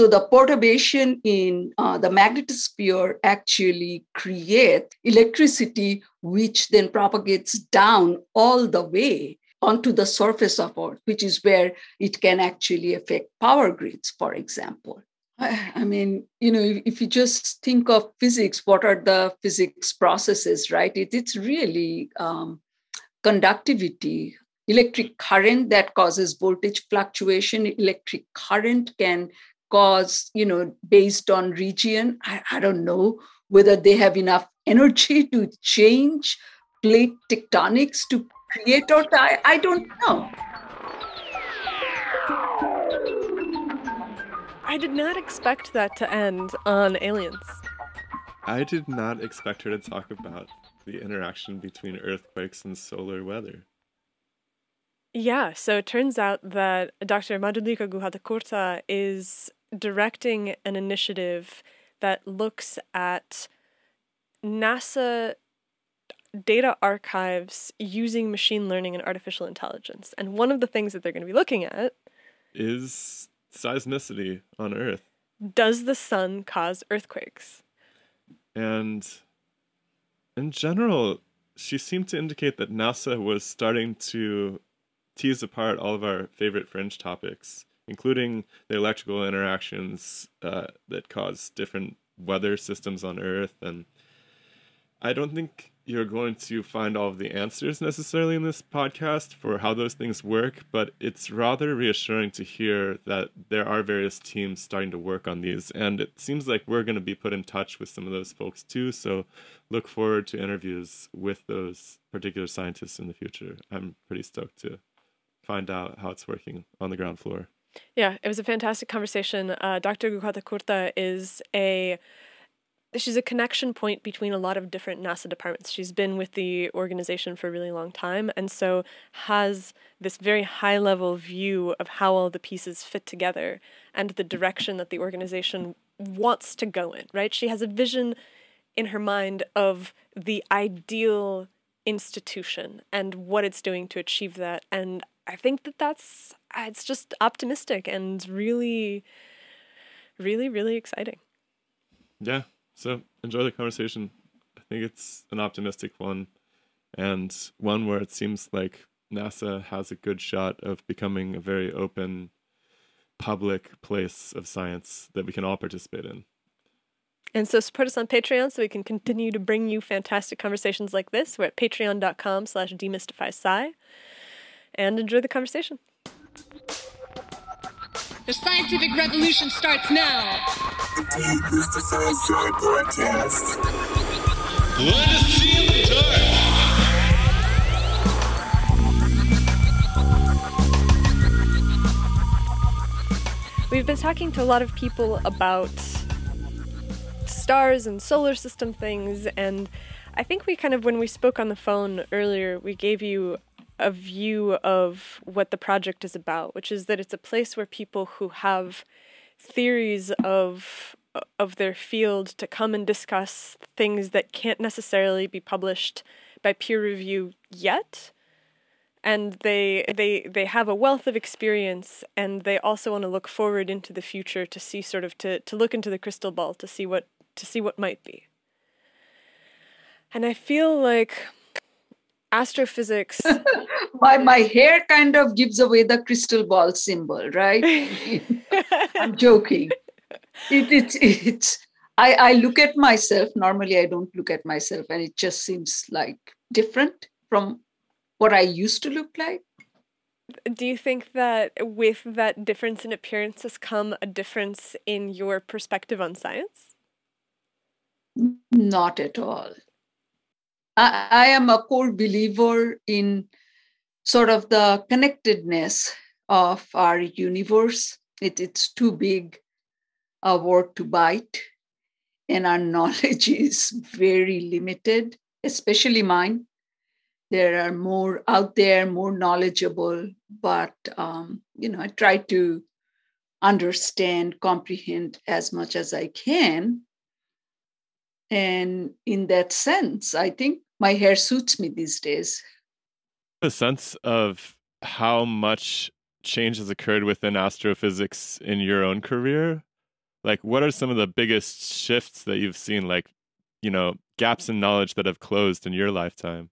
So the perturbation in uh, the magnetosphere actually create electricity, which then propagates down all the way onto the surface of Earth, which is where it can actually affect power grids, for example. I mean, you know, if you just think of physics, what are the physics processes, right? It, it's really um, conductivity, electric current that causes voltage fluctuation. Electric current can cause, you know, based on region. I, I don't know whether they have enough energy to change plate tectonics to create or die. I don't know. I did not expect that to end on aliens. I did not expect her to talk about the interaction between earthquakes and solar weather. Yeah, so it turns out that Dr. Madhulika Guhathakurta is directing an initiative that looks at NASA data archives using machine learning and artificial intelligence. And one of the things that they're going to be looking at is seismicity on Earth. Does the sun cause earthquakes? And in general, she seemed to indicate that NASA was starting to tease apart all of our favorite fringe topics, including the electrical interactions uh, that cause different weather systems on Earth. And I don't think you're going to find all of the answers necessarily in this podcast for how those things work, but it's rather reassuring to hear that there are various teams starting to work on these. And it seems like we're going to be put in touch with some of those folks too. So look forward to interviews with those particular scientists in the future. I'm pretty stoked to find out how it's working on the ground floor. Yeah, it was a fantastic conversation. Uh, Dr. Guhathakurta is a she's a connection point between a lot of different NASA departments. She's been with the organization for a really long time and so has this very high level view of how all the pieces fit together and the direction that the organization wants to go in, right? She has a vision in her mind of the ideal institution and what it's doing to achieve that and I think that that's uh, it's just optimistic and really really really exciting. Yeah, so enjoy the conversation. I think it's an optimistic one and one where it seems like NASA has a good shot of becoming a very open public place of science that we can all participate in. And so support us on Patreon so we can continue to bring you fantastic conversations like this. We're at patreon.com slash demystify and enjoy the conversation. The scientific revolution starts now. Demystify Sci podcast. Let us see in the dark. We've been talking to a lot of people about stars and solar system things, and I think we kind of, when we spoke on the phone earlier, we gave you a view of what the project is about, which is that it's a place where people who have theories of of their field to come and discuss things that can't necessarily be published by peer review yet. And they they they have a wealth of experience and they also want to look forward into the future to see sort of to to look into the crystal ball to see what to see what might be. And i feel like astrophysics. my my hair kind of gives away the crystal ball symbol, right? I'm joking. It, it, it's I, I look at myself. Normally I don't look at myself, and it just seems like different from what I used to look like. Do you think that with that difference in appearance has come a difference in your perspective on science? Not at all. I, I am a core believer in sort of the connectedness of our universe. It, it's too big a word to bite, and our knowledge is very limited, especially mine. There are more out there, more knowledgeable, but um, you know, I try to understand, comprehend as much as I can. And in that sense, I think my hair suits me these days. A sense of how much change has occurred within astrophysics in your own career? Like what are some of the biggest shifts that you've seen like you know gaps in knowledge that have closed in your lifetime?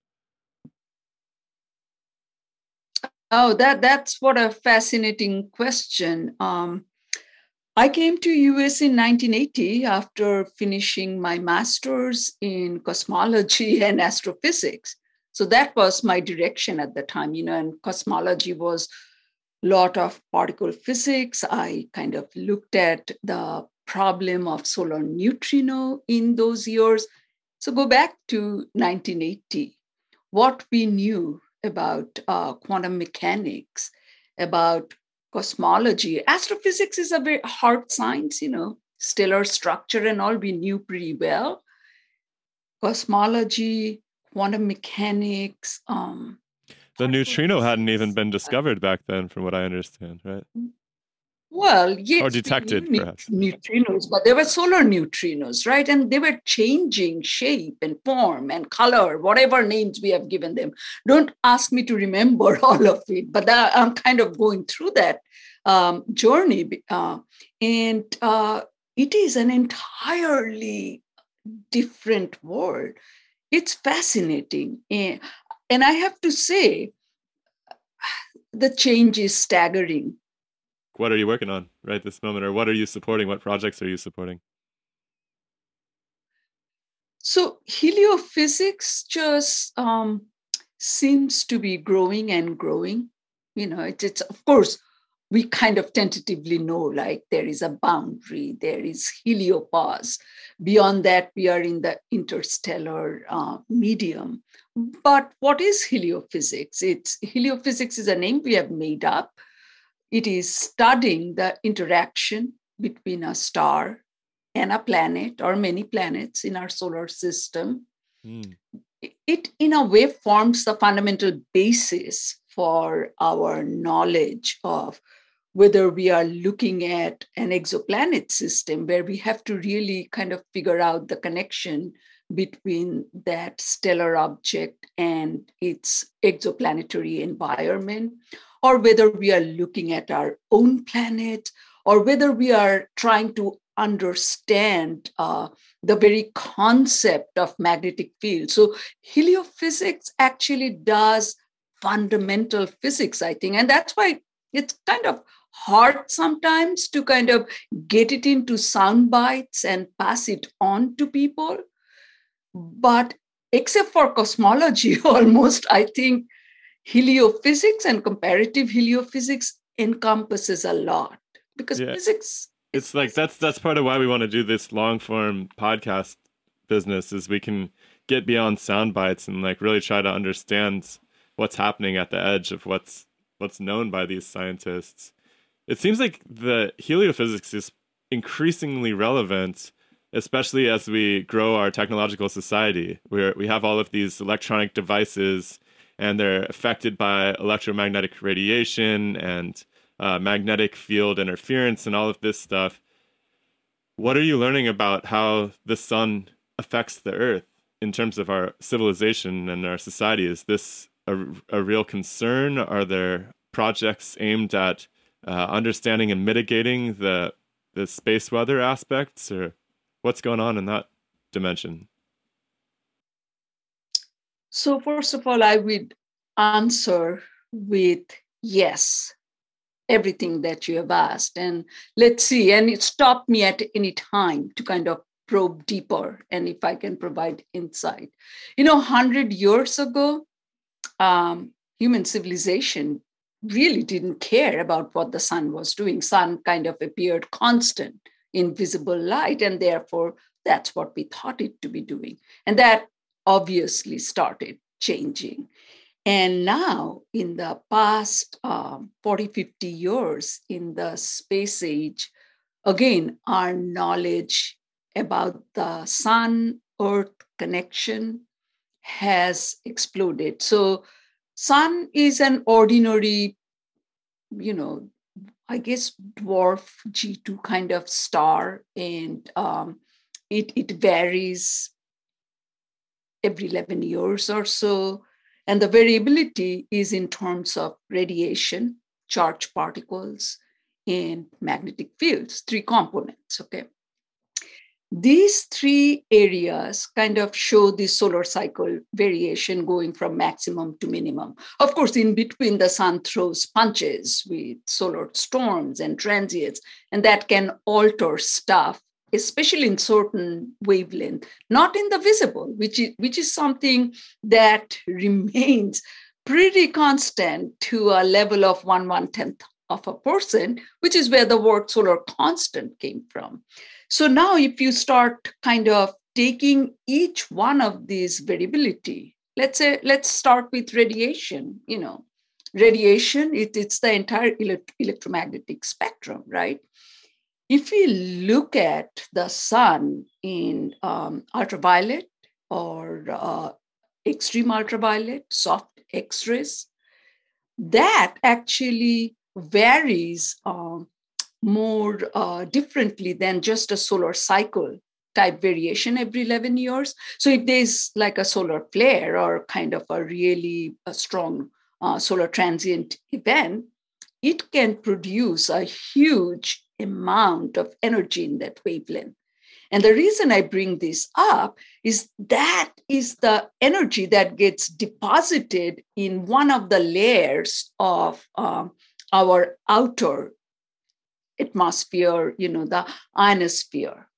Oh that that's what a fascinating question. Um, i came to us in 1980 after finishing my master's in cosmology and astrophysics so that was my direction at the time you know and cosmology was a lot of particle physics. I kind of looked at the problem of solar neutrino in those years. So go back to 1980. What we knew about uh, quantum mechanics, about cosmology, astrophysics is a very hard science, you know, stellar structure and all we knew pretty well. Cosmology, quantum mechanics, um, the neutrino hadn't even been discovered back then, from what I understand, right? Well, yes, or detected, perhaps. Neutrinos, but they were solar neutrinos, right? And they were changing shape and form and color, whatever names we have given them. Don't ask me to remember all of it, but I'm kind of going through that um, journey. Uh, and uh, it is an entirely different world. It's fascinating. And and I have to say, the change is staggering. What are you working on right this moment, or what are you supporting? What projects are you supporting? So, heliophysics just um, seems to be growing and growing. You know, it, it's of course we kind of tentatively know like there is a boundary, there is heliopause. Beyond that, we are in the interstellar uh, medium. But what is heliophysics? It's heliophysics is a name we have made up. It is studying the interaction between a star and a planet or many planets in our solar system. Mm. It, in a way, forms the fundamental basis for our knowledge of whether we are looking at an exoplanet system where we have to really kind of figure out the connection between that stellar object and its exoplanetary environment, or whether we are looking at our own planet, or whether we are trying to understand uh, the very concept of magnetic field. So, heliophysics actually does fundamental physics, I think. And that's why it's kind of hard sometimes to kind of get it into sound bites and pass it on to people but except for cosmology, almost, I think heliophysics and comparative heliophysics encompasses a lot because yeah. physics. It's like that's that's part of why we want to do this long form podcast business is we can get beyond sound bites and like really try to understand what's happening at the edge of what's what's known by these scientists. It seems like the heliophysics is increasingly relevant especially as we grow our technological society, where we have all of these electronic devices and they're affected by electromagnetic radiation and uh, magnetic field interference and all of this stuff. What are you learning about how the sun affects the earth in terms of our civilization and our society? Is this a, a real concern? Are there projects aimed at uh, understanding and mitigating the the space weather aspects or what's going on in that dimension? So, first of all, I would answer with yes, everything that you have asked. And let's see, and it stopped me at any time to kind of probe deeper and if I can provide insight. You know, 100 years ago, um, human civilization really didn't care about what the sun was doing. Sun kind of appeared constant invisible light. And therefore, that's what we thought it to be doing. And that obviously started changing. And now, in the past um, 40, 50 years in the space age, again, our knowledge about the sun earth connection has exploded. So, sun is an ordinary, you know, I guess, dwarf G2 kind of star, and um, it, it varies every 11 years or so. And the variability is in terms of radiation, charged particles, and magnetic fields, three components. Okay. These three areas kind of show the solar cycle variation going from maximum to minimum. Of course, in between, the sun throws punches with solar storms and transients, and that can alter stuff, especially in certain wavelength, not in the visible, which is, which is something that remains pretty constant to a level of one one tenth of a percent, which is where the word solar constant came from. So now, if you start kind of taking each one of these variability, let's say, let's start with radiation, you know, radiation, it, it's the entire electromagnetic spectrum, right? If we look at the sun in um, ultraviolet or uh, extreme ultraviolet, soft X rays, that actually varies um, more uh, differently than just a solar cycle type variation every 11 years. So if there's like a solar flare or kind of a really a strong uh, solar transient event, it can produce a huge amount of energy in that wavelength. And the reason I bring this up is that is the energy that gets deposited in one of the layers of um, our outer atmosphere, you know, the ionosphere.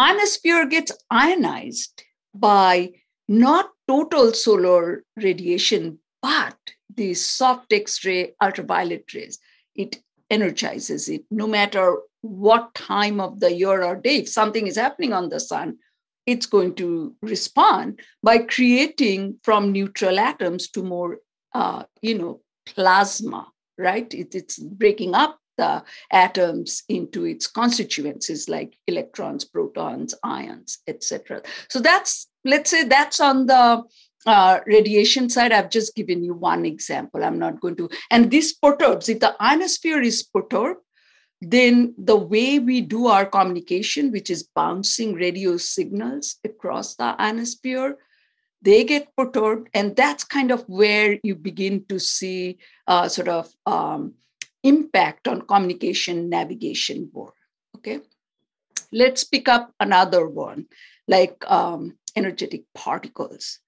Ionosphere gets ionized by not total solar radiation, but the soft X-ray ultraviolet rays. It energizes it no matter what time of the year or day. If something is happening on the sun, it's going to respond by creating from neutral atoms to more, uh, you know, plasma, right? It, it's breaking up the atoms into its constituencies like electrons, protons, ions, etc. So that's, let's say that's on the uh, radiation side. I've just given you one example. I'm not going to, and this perturbs, if the ionosphere is perturbed, then the way we do our communication, which is bouncing radio signals across the ionosphere, they get perturbed. And that's kind of where you begin to see uh, sort of um, impact on communication navigation board. Okay, let's pick up another one like um, energetic particles.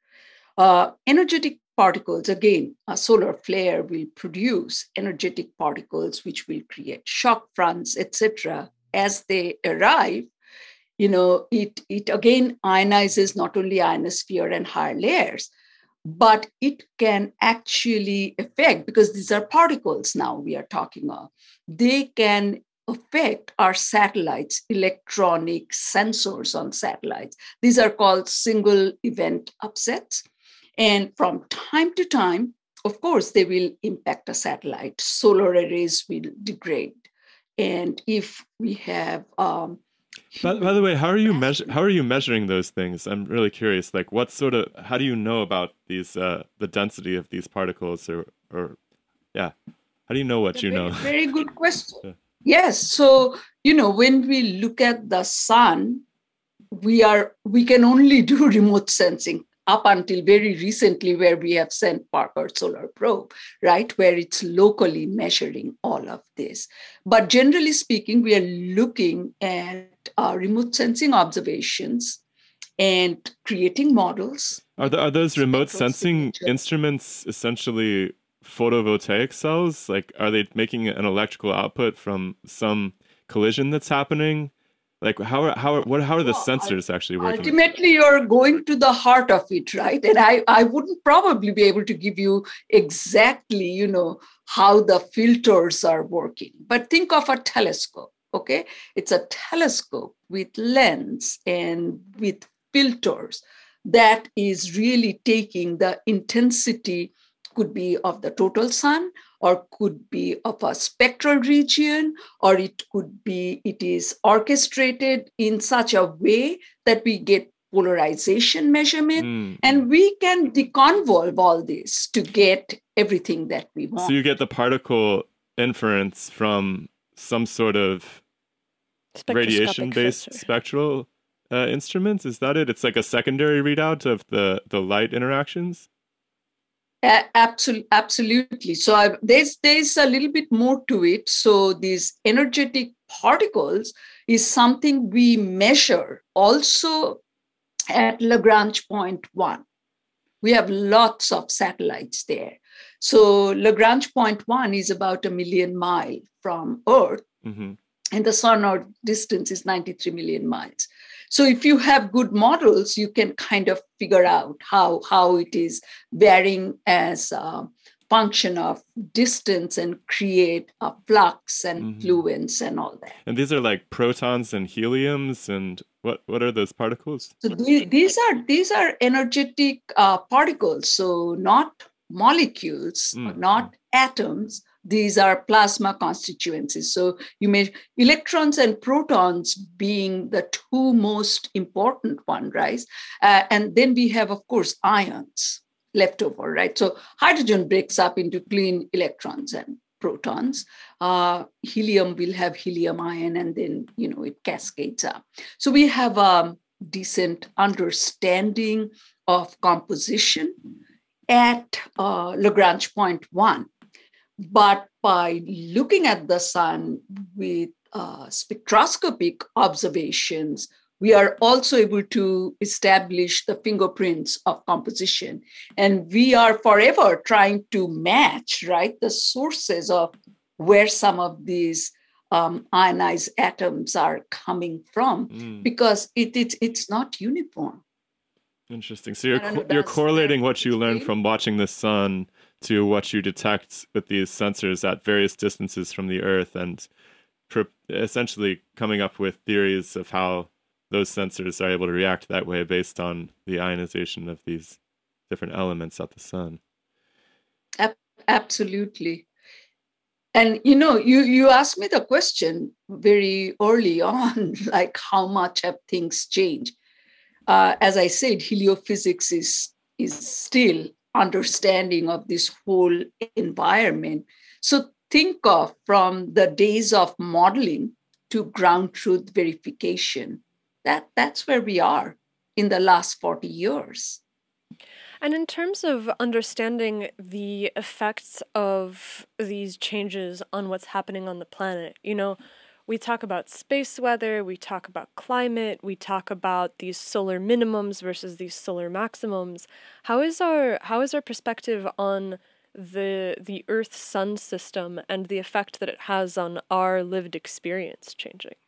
Uh, energetic particles, again, a solar flare will produce energetic particles which will create shock fronts, etc. As they arrive, you know, it, it again ionizes not only ionosphere and higher layers, but it can actually affect, because these are particles now we are talking of, they can affect our satellites, electronic sensors on satellites. These are called single event upsets. And from time to time, of course, they will impact a satellite. Solar arrays will degrade. And if we have um, by, by the way, how are you measure how are you measuring those things? I'm really curious. Like, what sort of how do you know about these uh, the density of these particles, or or yeah, how do you know what you very, know? Very good question. yeah. Yes, so you know when we look at the sun, we are we can only do remote sensing up until very recently, where we have sent Parker Solar Probe, right, where it's locally measuring all of this. But generally speaking, we are looking at uh, remote sensing observations and creating models. Are, the, are those remote sensing instruments essentially photovoltaic cells? Like, are they making an electrical output from some collision that's happening? Like how are how what how are the well, sensors actually working? ultimately you're going to the heart of it right? And i i wouldn't probably be able to give you exactly you know how the filters are working. But think of a telescope okay? It's a telescope with lens and with filters that is really taking the intensity could be of the total sun or could be of a spectral region, or it could be, it is orchestrated in such a way that we get polarization measurement mm. and we can deconvolve all this to get everything that we want. So you get the particle inference from some sort of radiation based spectral uh, instruments is that it it's like a secondary readout of the the light interactions absolutely, absolutely. So I, there's there's a little bit more to it. So these energetic particles is something we measure also at Lagrange point one. We have lots of satellites there. So Lagrange point one is about a million mile from Earth, mm-hmm. and the sun or distance is 93 million miles. So if you have good models, you can kind of figure out how, how it is varying as a function of distance and create a flux and mm-hmm. fluence and all that. And these are like protons and heliums and what what are those particles? So these are these are energetic uh, particles. So not molecules, mm. not atoms, these are plasma constituencies. So you may electrons and protons being the two most important one, right? Uh, and then we have, of course, ions left over, right? So hydrogen breaks up into clean electrons and protons. Uh, helium will have helium ion, and then you know it cascades up. So we have a decent understanding of composition at uh, Lagrange point one. But by looking at the sun with uh, spectroscopic observations, we are also able to establish the fingerprints of composition. And we are forever trying to match, right, the sources of where some of these um, ionized atoms are coming from mm. because it, it, it's not uniform. Interesting. So you're, co- you're correlating what you learned from watching the sun to what you detect with these sensors at various distances from the Earth and essentially coming up with theories of how those sensors are able to react that way based on the ionization of these different elements at the sun. Absolutely. And you know, you you asked me the question very early on, like how much have things changed? Uh, as I said, heliophysics is is still understanding of this whole environment. So think of from the days of modeling to ground truth verification. That, that's where we are in the last 40 years. And in terms of understanding the effects of these changes on what's happening on the planet, you know, we talk about space weather, we talk about climate, we talk about these solar minimums versus these solar maximums. How is our how is our perspective on the the Earth Sun system and the effect that it has on our lived experience changing?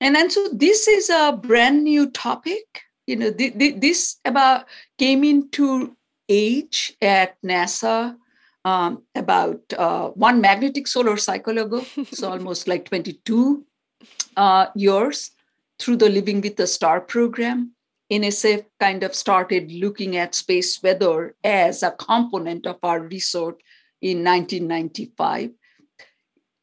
And then so this is a brand new topic. You know, th- th- this about came into age at NASA um, about uh, one magnetic solar cycle ago, so almost like 22 uh, years through the Living with the Star program. NSF kind of started looking at space weather as a component of our research in 1995.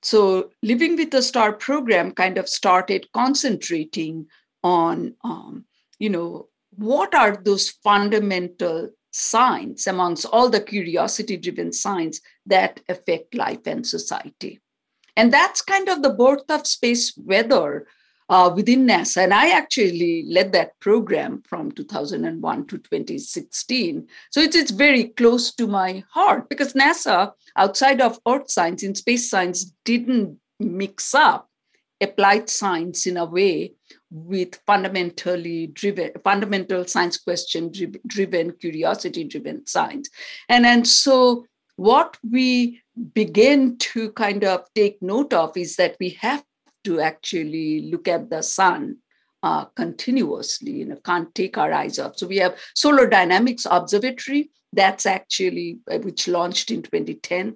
So, Living with the Star program kind of started concentrating on, um, you know, what are those fundamental signs amongst all the curiosity driven signs that affect life and society. And that's kind of the birth of space weather uh, within NASA. And I actually led that program from 2001 to 2016. So it's, it's very close to my heart because NASA, outside of earth science, in space science, didn't mix up applied science in a way with fundamentally driven fundamental science question driven curiosity driven science. And and so what we begin to kind of take note of is that we have to actually look at the sun uh, continuously you know can't take our eyes off. So we have solar dynamics observatory that's actually uh, which launched in 2010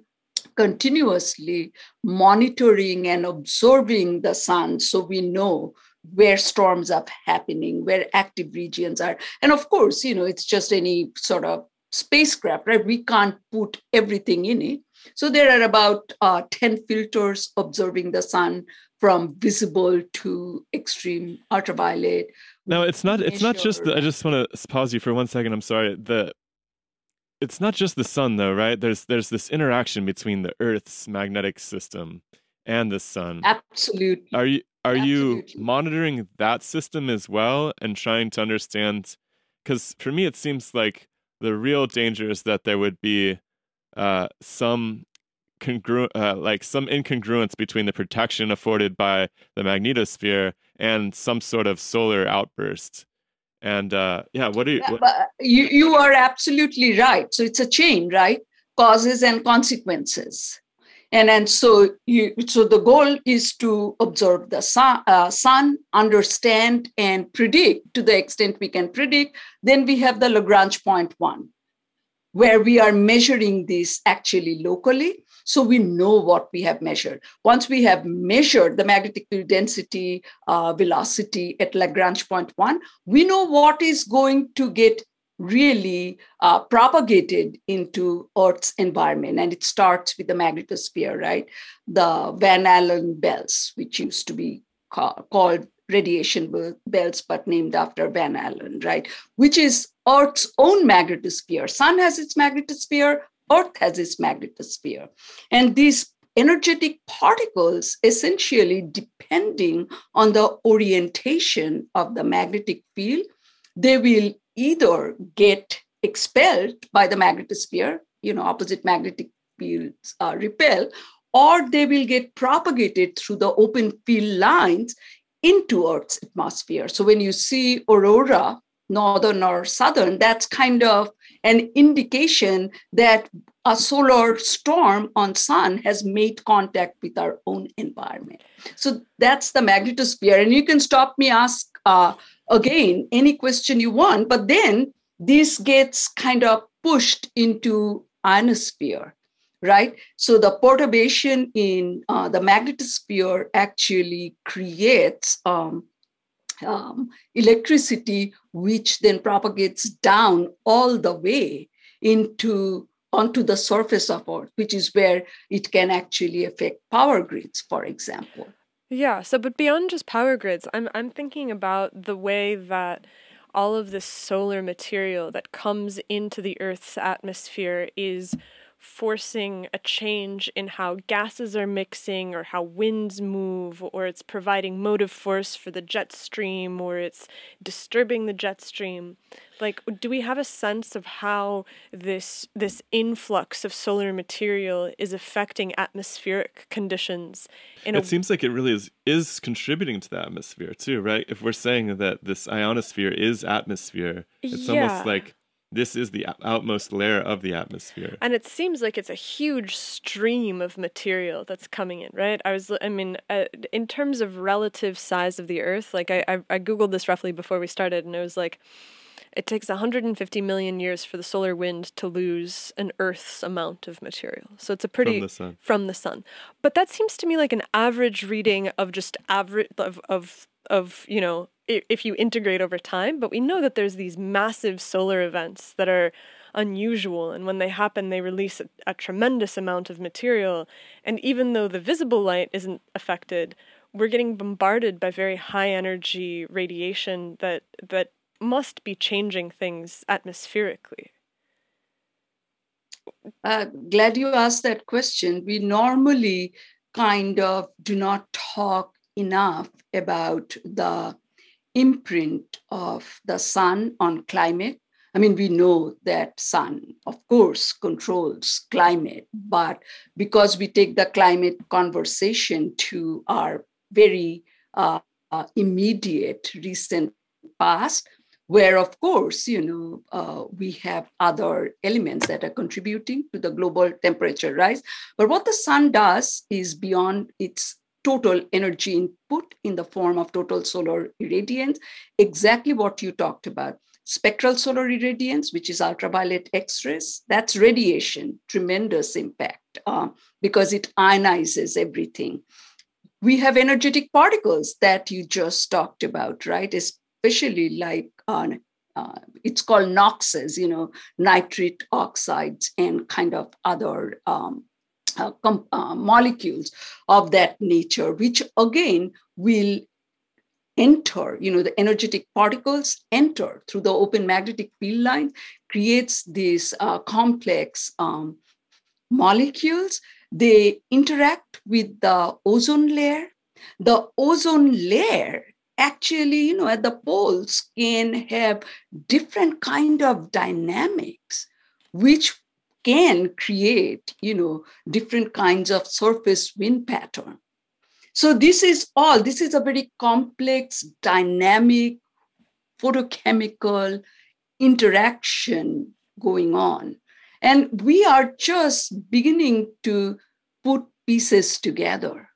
continuously monitoring and observing the sun. So we know where storms are happening, where active regions are. And of course, you know, it's just any sort of spacecraft, right? We can't put everything in it. So there are about uh, 10 filters observing the sun from visible to extreme ultraviolet. Now it's not it's not just the, I just want to pause you for one second. I'm sorry. The it's not just the sun though, right? There's there's this interaction between the Earth's magnetic system and the sun. Absolutely. Are you are Absolutely. you monitoring that system as well and trying to understand? Because for me, it seems like the real danger is that there would be uh, some congru- uh, like some incongruence between the protection afforded by the magnetosphere and some sort of solar outburst. And uh, yeah, what do you? What- you, you are absolutely right. So it's a chain, right? Causes and consequences. And, and so you so the goal is to observe the sun, uh, sun, understand and predict to the extent we can predict. Then we have the Lagrange point one, where we are measuring this actually locally. So we know what we have measured. Once we have measured the magnetic field density, uh, velocity at Lagrange point one, we know what is going to get really uh, propagated into Earth's environment. And it starts with the magnetosphere, right? The Van Allen belts, which used to be ca- called radiation belts, but named after Van Allen, right? Which is Earth's own magnetosphere. Sun has its magnetosphere, Earth has its magnetosphere. And these energetic particles, essentially depending on the orientation of the magnetic field, they will either get expelled by the magnetosphere, you know, opposite magnetic fields uh, repel, or they will get propagated through the open field lines into Earth's atmosphere. So when you see aurora, northern or southern, that's kind of an indication that a solar storm on sun has made contact with our own environment. So that's the magnetosphere. And you can stop me, ask uh, again any question you want, but then this gets kind of pushed into ionosphere, right? So the perturbation in uh, the magnetosphere actually creates um, um, electricity, which then propagates down all the way into onto the surface of Earth, which is where it can actually affect power grids, for example. Yeah, so but beyond just power grids, I'm I'm thinking about the way that all of this solar material that comes into the Earth's atmosphere is forcing a change in how gases are mixing or how winds move or it's providing motive force for the jet stream or it's disturbing the jet stream like do we have a sense of how this this influx of solar material is affecting atmospheric conditions in it a seems like it really is is contributing to the atmosphere too, right? If we're saying that this ionosphere is atmosphere, it's Yeah. almost like this is the outmost layer of the atmosphere. and it seems like it's a huge stream of material that's coming in right i was i mean uh, in terms of relative size of the earth like I, I i googled this roughly before we started and it was like it takes 150 million years for the solar wind to lose an earth's amount of material. So it's a pretty from the sun. from the sun. But that seems to me like an average reading of just average of of of you know if you integrate over time. But we know that there's these massive solar events that are unusual and when they happen they release a, a tremendous amount of material. And even though the visible light isn't affected we're getting bombarded by very high energy radiation that that must be changing things atmospherically Uh, glad you asked that question. We normally kind of do not talk enough about the imprint of the sun on climate. I mean, we know that sun, of course, controls climate, but because we take the climate conversation to our very uh, uh, immediate recent past, where of course you know uh, we have other elements that are contributing to the global temperature rise. But what the sun does is beyond its total energy input in the form of total solar irradiance exactly what you talked about spectral solar irradiance which is ultraviolet x-rays that's radiation tremendous impact uh, because it ionizes everything. We have energetic particles that you just talked about right especially like uh, uh, it's called NOxes, you know, nitrate oxides and kind of other um, uh, com- uh, molecules of that nature, which again will enter, you know, the energetic particles enter through the open magnetic field line, creates these uh, complex um, molecules. They interact with the ozone layer. The ozone layer actually, you know, at the poles can have different kind of dynamics, which can create, you know, different kinds of surface wind pattern. So this is all, this is a very complex, dynamic, photochemical interaction going on. And we are just beginning to put pieces together.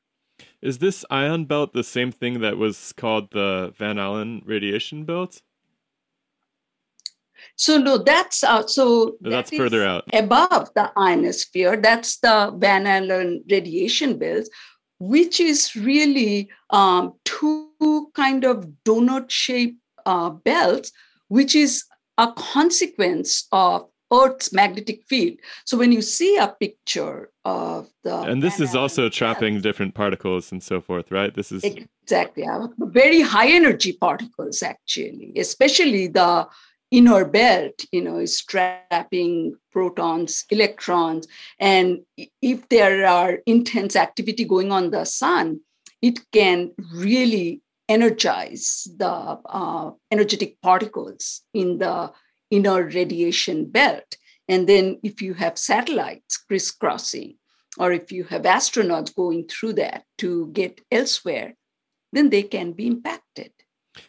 Is this ion belt the same thing that was called the Van Allen radiation belt? So no, that's uh, so that's further out above the ionosphere. That's the Van Allen radiation belt, which is really um, two kind of donut-shaped uh, belts, which is a consequence of Earth's magnetic field. So when you see a picture of the and this is also trapping different particles and so forth, right? This is exactly yeah. very high energy particles, actually, especially the inner belt. You know, is trapping protons, electrons, and if there are intense activity going on the sun, it can really energize the uh, energetic particles in the inner radiation belt. And then if you have satellites crisscrossing, or if you have astronauts going through that to get elsewhere, then they can be impacted.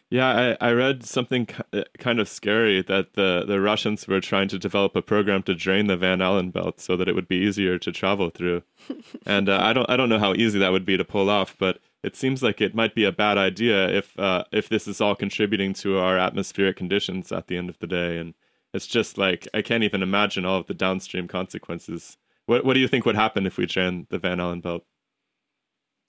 Yeah, I, I read something uh, kind of scary that the, the Russians were trying to develop a program to drain the Van Allen belt so that it would be easier to travel through. and uh, I don't I don't know how easy that would be to pull off, but it seems like it might be a bad idea if uh, if this is all contributing to our atmospheric conditions at the end of the day. And it's just like I can't even imagine all of the downstream consequences. What what do you think would happen if we ran the Van Allen belt?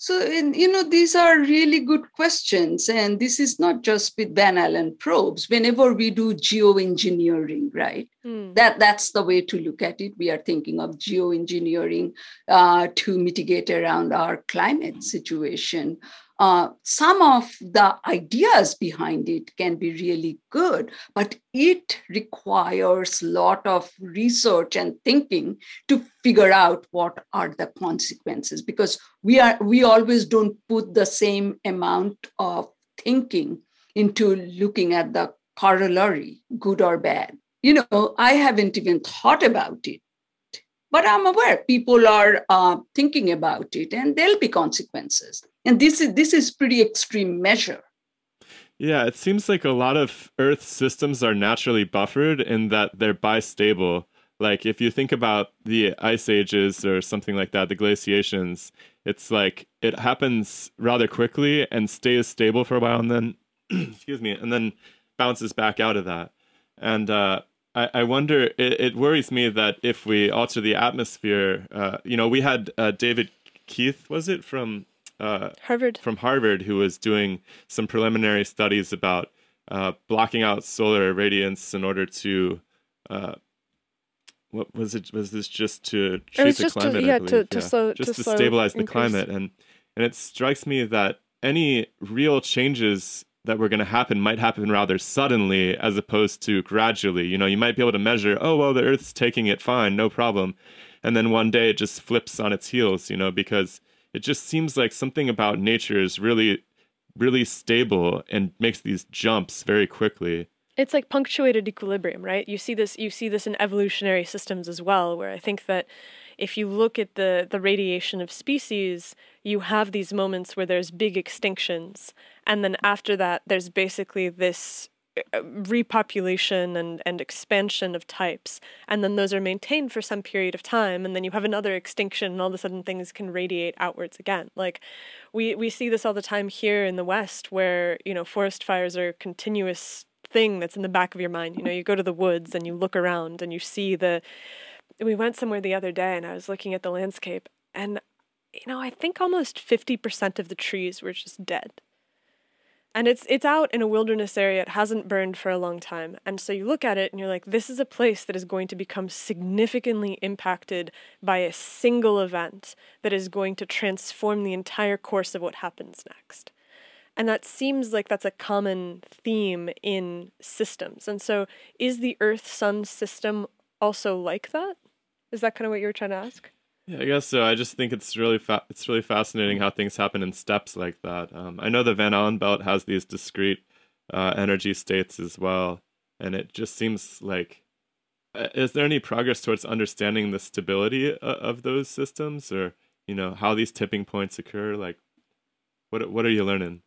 So, you know, these are really good questions. And this is not just with Van Allen probes. Whenever we do geoengineering, right? Mm. That, that's the way to look at it. We are thinking of geoengineering uh, to mitigate around our climate situation uh, some of the ideas behind it can be really good, but it requires a lot of research and thinking to figure out what are the consequences because we are we always don't put the same amount of thinking into looking at the corollary, good or bad. You know, I haven't even thought about it but i'm aware people are uh, thinking about it and there'll be consequences. And this is this is pretty extreme measure. Yeah it seems like a lot of earth systems are naturally buffered in that they're bistable. Like if you think about the ice ages or something like that the glaciations it's like it happens rather quickly and stays stable for a while and then excuse me and then bounces back out of that. And uh, I, I wonder. It, it, worries me that if we alter the atmosphere, uh, you know, we had uh, David Keith, was it from uh, Harvard? From Harvard, who was doing some preliminary studies about uh, blocking out solar radiance in order to. Uh, what was it? Was this just to treat the climate? To, yeah, to, to yeah. slow, just to, to stabilize increase. the climate, and and it strikes me that any real changes that were going to happen might happen rather suddenly as opposed to gradually. You know, you might be able to measure, oh, well, the Earth's taking it fine, no problem. And then one day it just flips on its heels, you know, because it just seems like something about nature is really, really stable and makes these jumps very quickly. It's like punctuated equilibrium, right? You see this you see this in evolutionary systems as well, where I think that if you look at the the radiation of species, you have these moments where there's big extinctions. And then after that there's basically this uh, repopulation and, and expansion of types. And then those are maintained for some period of time and then you have another extinction and all of a sudden things can radiate outwards again. Like we we see this all the time here in the west where you know forest fires are continuous thing that's in the back of your mind. You know you go to the woods and you look around and you see the we went somewhere the other day and i was looking at the landscape and you know i think almost 50% of the trees were just dead. And it's it's out in a wilderness area. It hasn't burned for a long time. And so you look at it and you're like this is a place that is going to become significantly impacted by a single event that is going to transform the entire course of what happens next. And that seems like that's a common theme in systems. And so is the earth sun system also like that is that kind of what you were trying to ask Yeah, I guess so. I just think it's really fa- it's really fascinating how things happen in steps like that. Um, I know the Van Allen belt has these discrete uh, energy states as well, and it just seems like uh, is there any progress towards understanding the stability of, of those systems, or you know how these tipping points occur? Like, what what are you learning?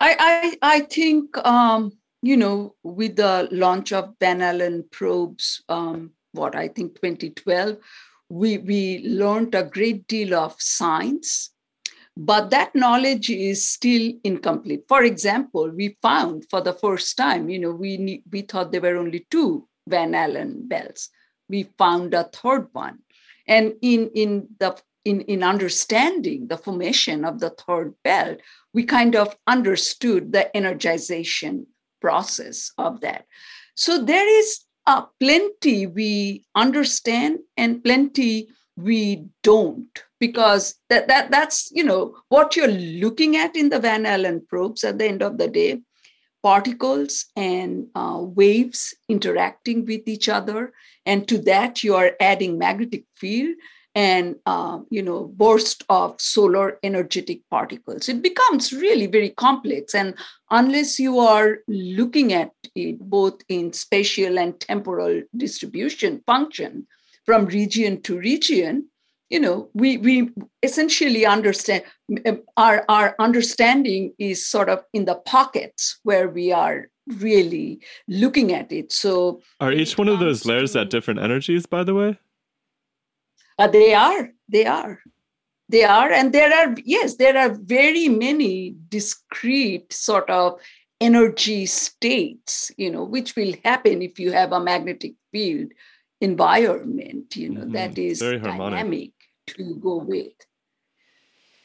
I I, I think um, you know with the launch of Van Allen probes. Um, what I think 2012, we, we learned a great deal of science, but that knowledge is still incomplete. For example, we found for the first time, you know, we, we thought there were only two Van Allen belts. We found a third one. And in, in the in, in understanding the formation of the third belt, we kind of understood the energization process of that. So there is uh, plenty we understand and plenty we don't because that, that that's you know what you're looking at in the van allen probes at the end of the day particles and uh, waves interacting with each other and to that you are adding magnetic field and uh, you know burst of solar energetic particles. It becomes really very complex and unless you are looking at it both in spatial and temporal distribution function from region to region you know we we essentially understand our our understanding is sort of in the pockets where we are really looking at it. So are each one of those layers at different energies by the way uh, they are. They are. They are. And there are, yes, there are very many discrete sort of energy states, you know, which will happen if you have a magnetic field environment, you know, mm-hmm. that is dynamic to go with.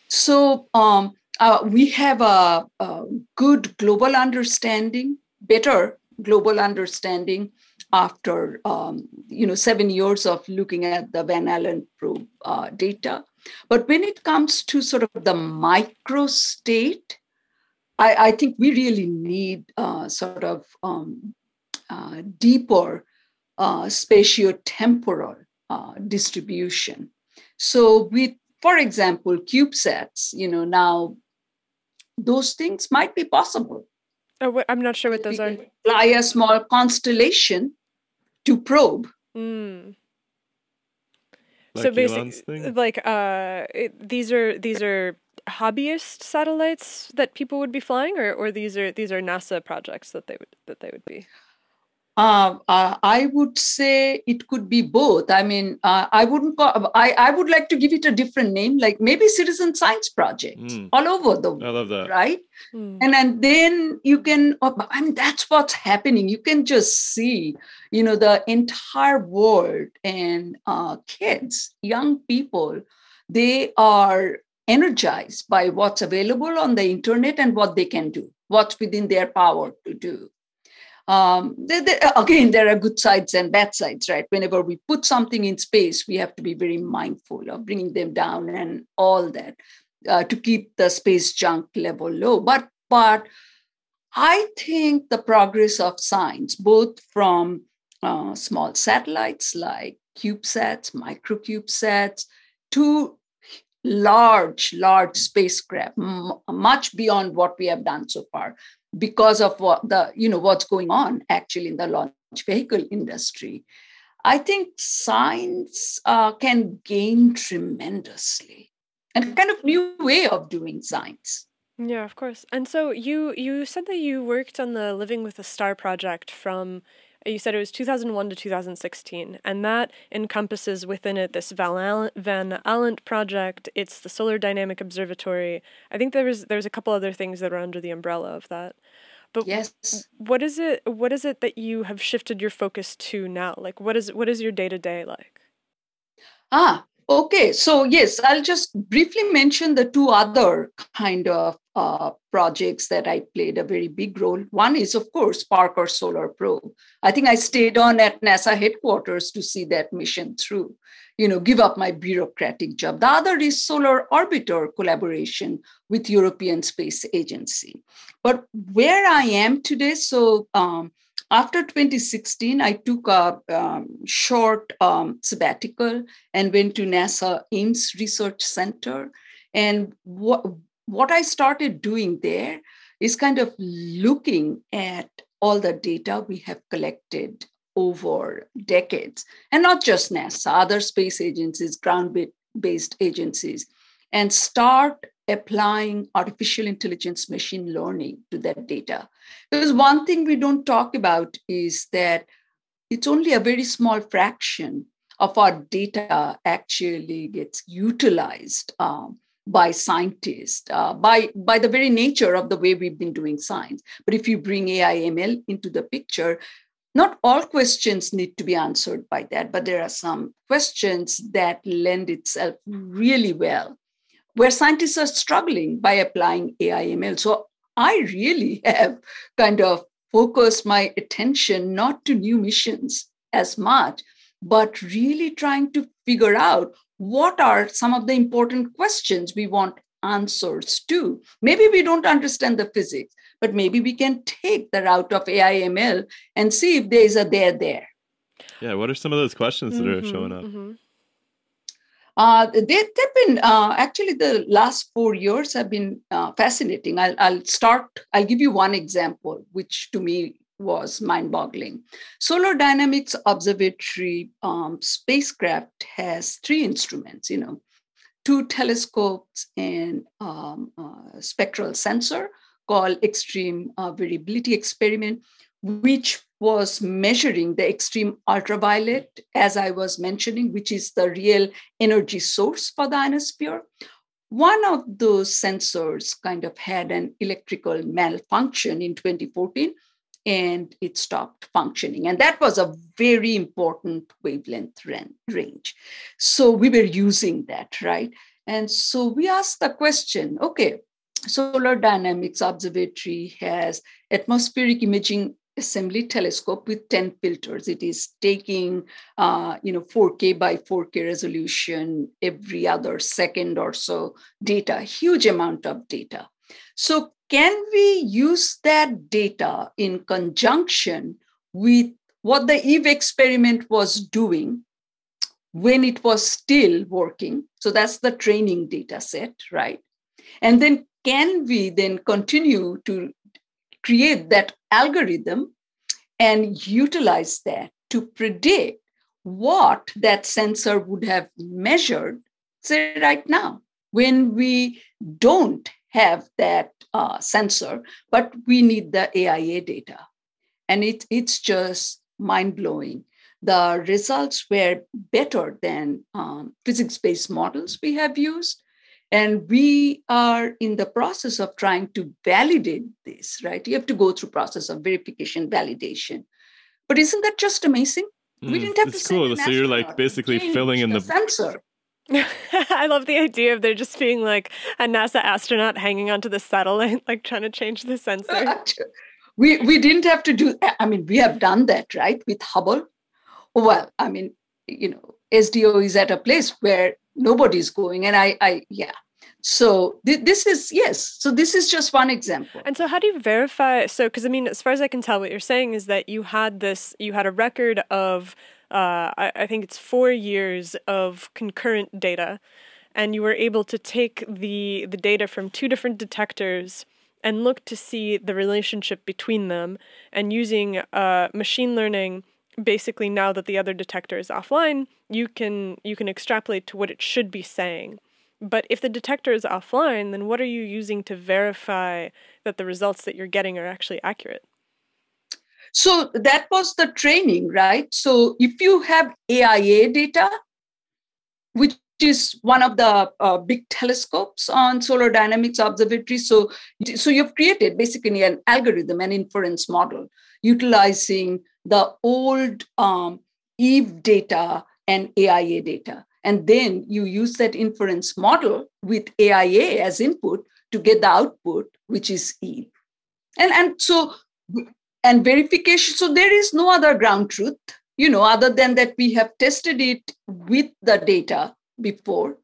So um, uh, we have a, a good global understanding, better global understanding after um, you know seven years of looking at the Van Allen probe uh, data. But when it comes to sort of the micro state, I, I think we really need uh, sort of um, uh, deeper uh, spatio-temporal uh, distribution. So with, for example, CubeSats, you know, now those things might be possible. Oh, I'm not sure what those are. Fly a small constellation to probe. Mm. Like so basically, like uh, it, these are these are hobbyist satellites that people would be flying, or or these are these are NASA projects that they would that they would be. Uh, uh, I would say it could be both. I mean, uh, I wouldn't. Call, I I would like to give it a different name, like maybe citizen science project mm. all over the world. I love that. Right, mm. and and then you can. Oh, I mean, that's what's happening. You can just see, you know, the entire world and uh, kids, young people, they are energized by what's available on the internet and what they can do, what's within their power to do um, they, they, again, there are good sides and bad sides, right? Whenever we put something in space, we have to be very mindful of bringing them down and all that uh, to keep the space junk level low. But but I think the progress of science, both from uh, small satellites like CubeSats, microcubesats, to large, large spacecraft, m- much beyond what we have done so far because of what the you know what's going on actually in the launch vehicle industry. I think science uh, can gain tremendously and kind of new way of doing science yeah of course. And so you you said that you worked on the living with a star project from you said it was 2001 to 2016, and that encompasses within it this Van Allen project. It's the Solar Dynamic Observatory. I think there was there's a couple other things that are under the umbrella of that. But yes, what is it? What is it that you have shifted your focus to now? Like, what is what is your day to day like? Ah, Okay, so yes, I'll just briefly mention the two other kind of uh, projects that I played a very big role. One is, of course, Parker Solar Probe. I think I stayed on at NASA headquarters to see that mission through, you know, give up my bureaucratic job. The other is Solar Orbiter collaboration with European Space Agency. But where I am today, so um, After 2016, I took a um, short um, sabbatical and went to NASA Ames Research Center. And what, what I started doing there is kind of looking at all the data we have collected over decades, and not just NASA, other space agencies, ground based agencies, and start applying artificial intelligence machine learning to that data. Because one thing we don't talk about is that it's only a very small fraction of our data actually gets utilized um, by scientists uh, by by the very nature of the way we've been doing science but if you bring ai ml into the picture not all questions need to be answered by that but there are some questions that lend itself really well where scientists are struggling by applying ai ml so i really have kind of focused my attention not to new missions as much but really trying to figure out what are some of the important questions we want answers to. Maybe we don't understand the physics, but maybe we can take the route of AI ML and see if there is a there there. Yeah, what are some of those questions that mm-hmm, are showing up? Mm-hmm. Uh, they, have been uh, actually the last four years have been uh, fascinating. I'll, I'll start. I'll give you one example, which to me was mind boggling. Solar Dynamics Observatory um, spacecraft has three instruments, you know, two telescopes and um, a spectral sensor called Extreme uh, Variability Experiment, which was measuring the extreme ultraviolet, as I was mentioning, which is the real energy source for the ionosphere. One of those sensors kind of had an electrical malfunction in 2014 and it stopped functioning. And that was a very important wavelength range. So we were using that, right? And so we asked the question okay, Solar Dynamics Observatory has atmospheric imaging assembly telescope with 10 filters it is taking uh, you know 4k by 4k resolution every other second or so data huge amount of data so can we use that data in conjunction with what the EVE experiment was doing when it was still working? So that's the training data set, right? And then can we then continue to create that algorithm and utilize that to predict what that sensor would have measured, say, right now, when we don't have that uh, sensor, but we need the AIA data. And it, it's just mind blowing. The results were better than um, physics based models we have used. And we are in the process of trying to validate this, right? You have to go through process of verification, validation. But isn't that just amazing? Mm, we didn't have it's to cool. So you're like basically filling in the, the sensor. I love the idea of there just being like a NASA astronaut hanging onto the satellite, like trying to change the sensor. we we didn't have to do. I mean, we have done that, right, with Hubble. Well, I mean, you know, SDO is at a place where nobody's going, and I, I, yeah. So th- this is yes. So this is just one example. And so, how do you verify? So, because I mean, as far as I can tell, what you're saying is that you had this, you had a record of uh, I, I think it's four years of concurrent data, and you were able to take the the data from two different detectors and look to see the relationship between them, and using uh, machine learning basically now that the other detector is offline you can you can extrapolate to what it should be saying but if the detector is offline then what are you using to verify that the results that you're getting are actually accurate so that was the training, right? So if you have AIA data, which is one of the uh, big telescopes on solar dynamics observatory. So, so you've created basically an algorithm, an inference model, utilizing the old um, EVE data and AIA data. And then you use that inference model with AIA as input to get the output, which is EVE. And, and so and verification. So there is no other ground truth, you know, other than that we have tested it with the data before.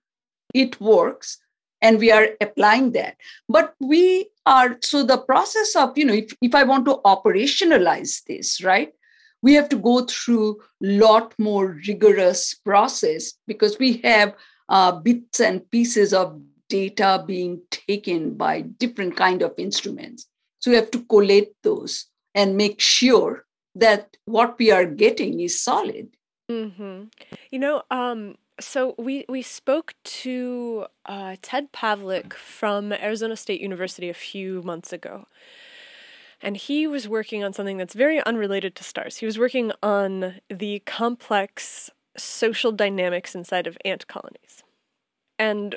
It works. and we are applying that but we are so the process of you know if, if i want to operationalize this right we have to go through a lot more rigorous process because we have uh, bits and pieces of data being taken by different kind of instruments so we have to collate those and make sure that what we are getting is solid mm-hmm. you know um, so we we spoke to uh, ted pavlic from arizona state university a few months ago and he was working on something that's very unrelated to stars. He was working on the complex social dynamics inside of ant colonies. And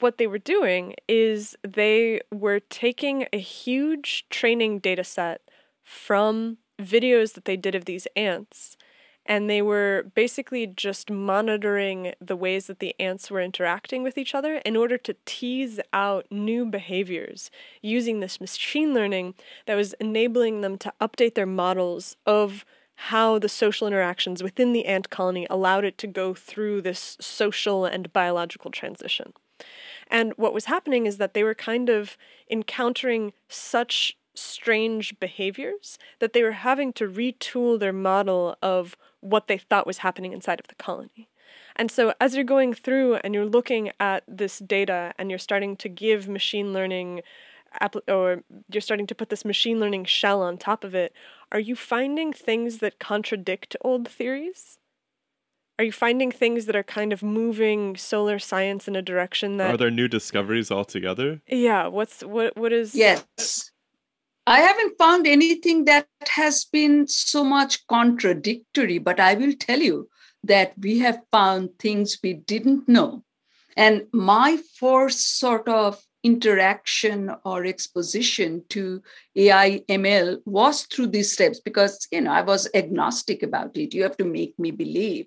what they were doing is they were taking a huge training data set from videos that they did of these ants and they were basically just monitoring the ways that the ants were interacting with each other in order to tease out new behaviors using this machine learning that was enabling them to update their models of how the social interactions within the ant colony allowed it to go through this social and biological transition. And what was happening is that they were kind of encountering such strange behaviors that they were having to retool their model of what they thought was happening inside of the colony. And so, as you're going through and you're looking at this data and you're starting to give machine learning, or you're starting to put this machine learning shell on top of it, are you finding things that contradict old theories? Are you finding things that are kind of moving solar science in a direction that are there new discoveries altogether? Yeah, what's what what is Yes. I haven't found anything that has been so much contradictory, but I will tell you that we have found things we didn't know. And my first sort of interaction or exposition to AI ML was through these steps because you know I was agnostic about it. You have to make me believe.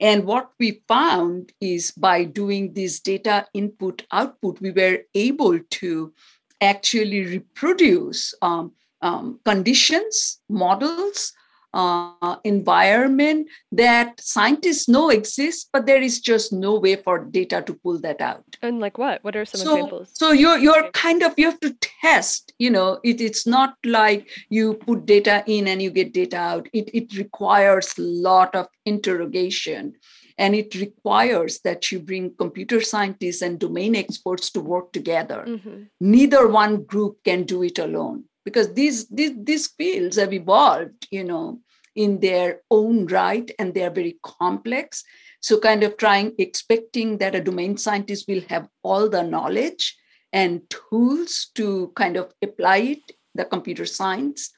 And what we found is by doing this data input output, we were able to actually reproduce um, um, conditions, models, uh, environment that scientists know exists, but there is just no way for data to pull that out. And like what? What are some so, examples? So you're you're kind of you have to test. You know, it, it's not like you put data in and you get data out. It it requires a lot of interrogation and it requires that you bring computer scientists and domain experts to work together mm-hmm. neither one group can do it alone because these, these these fields have evolved you know in their own right and they are very complex so kind of trying expecting that a domain scientist will have all the knowledge and tools to kind of apply it the computer science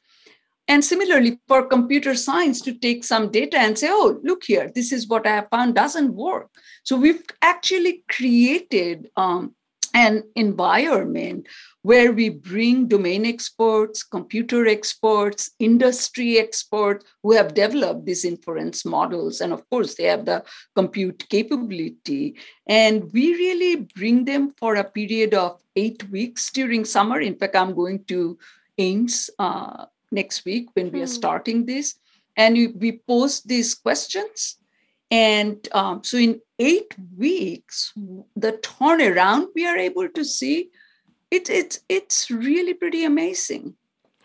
and similarly, for computer science to take some data and say, oh, look here, this is what I have found doesn't work. So we've actually created um, an environment where we bring domain experts, computer experts, industry experts who have developed these inference models. And of course, they have the compute capability. And we really bring them for a period of eight weeks during summer. In fact, I'm going to Ames uh, next week when we are hmm. starting this. And we, we post these questions. And um, so in eight weeks, the turnaround we are able to see, it, it, it's really pretty amazing.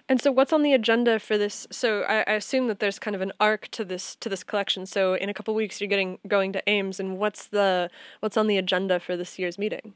And so, what's on the agenda for this? So, I, I, assume that there's kind of an arc to this to this collection. So, in a couple weeks, you're getting going to Ames, and what's the what's on the agenda for this year's meeting?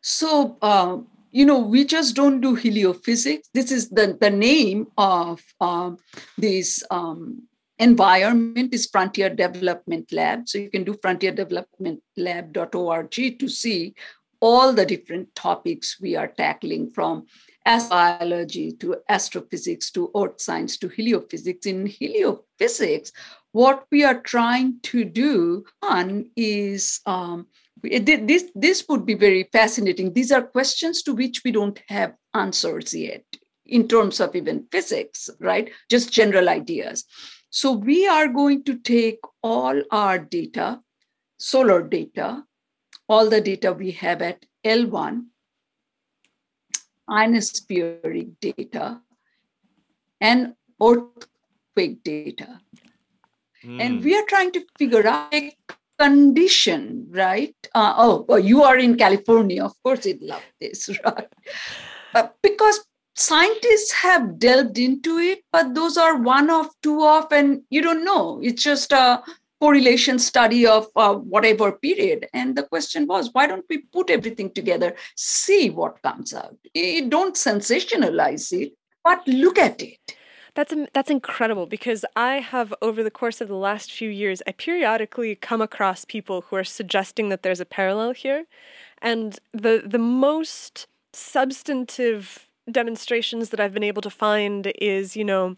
So, uh, you know, we just don't do heliophysics. This is the, the name of um, this um, environment is Frontier Development Lab. So you can do frontierdevelopmentlab.org to see all the different topics we are tackling from astrobiology to astrophysics to earth science to heliophysics. In heliophysics, what we are trying to do one is um, this, this would be very fascinating. These are questions to which we don't have answers yet in terms of even physics, right? Just general ideas. So we are going to take all our data, solar data, all the data we have at L1, ionospheric data, and earthquake data. Mm. And we are trying to figure out condition, right? Uh, oh, well, you are in California. Of course, you'd love this, right? Uh, because scientists have delved into it, but those are one off, two off, and you don't know. It's just a correlation study of uh, whatever period. And the question was, why don't we put everything together, see what comes out? You don't sensationalize it, but look at it. That's that's incredible because I have over the course of the last few years I periodically come across people who are suggesting that there's a parallel here. And the the most substantive demonstrations that I've been able to find is, you know,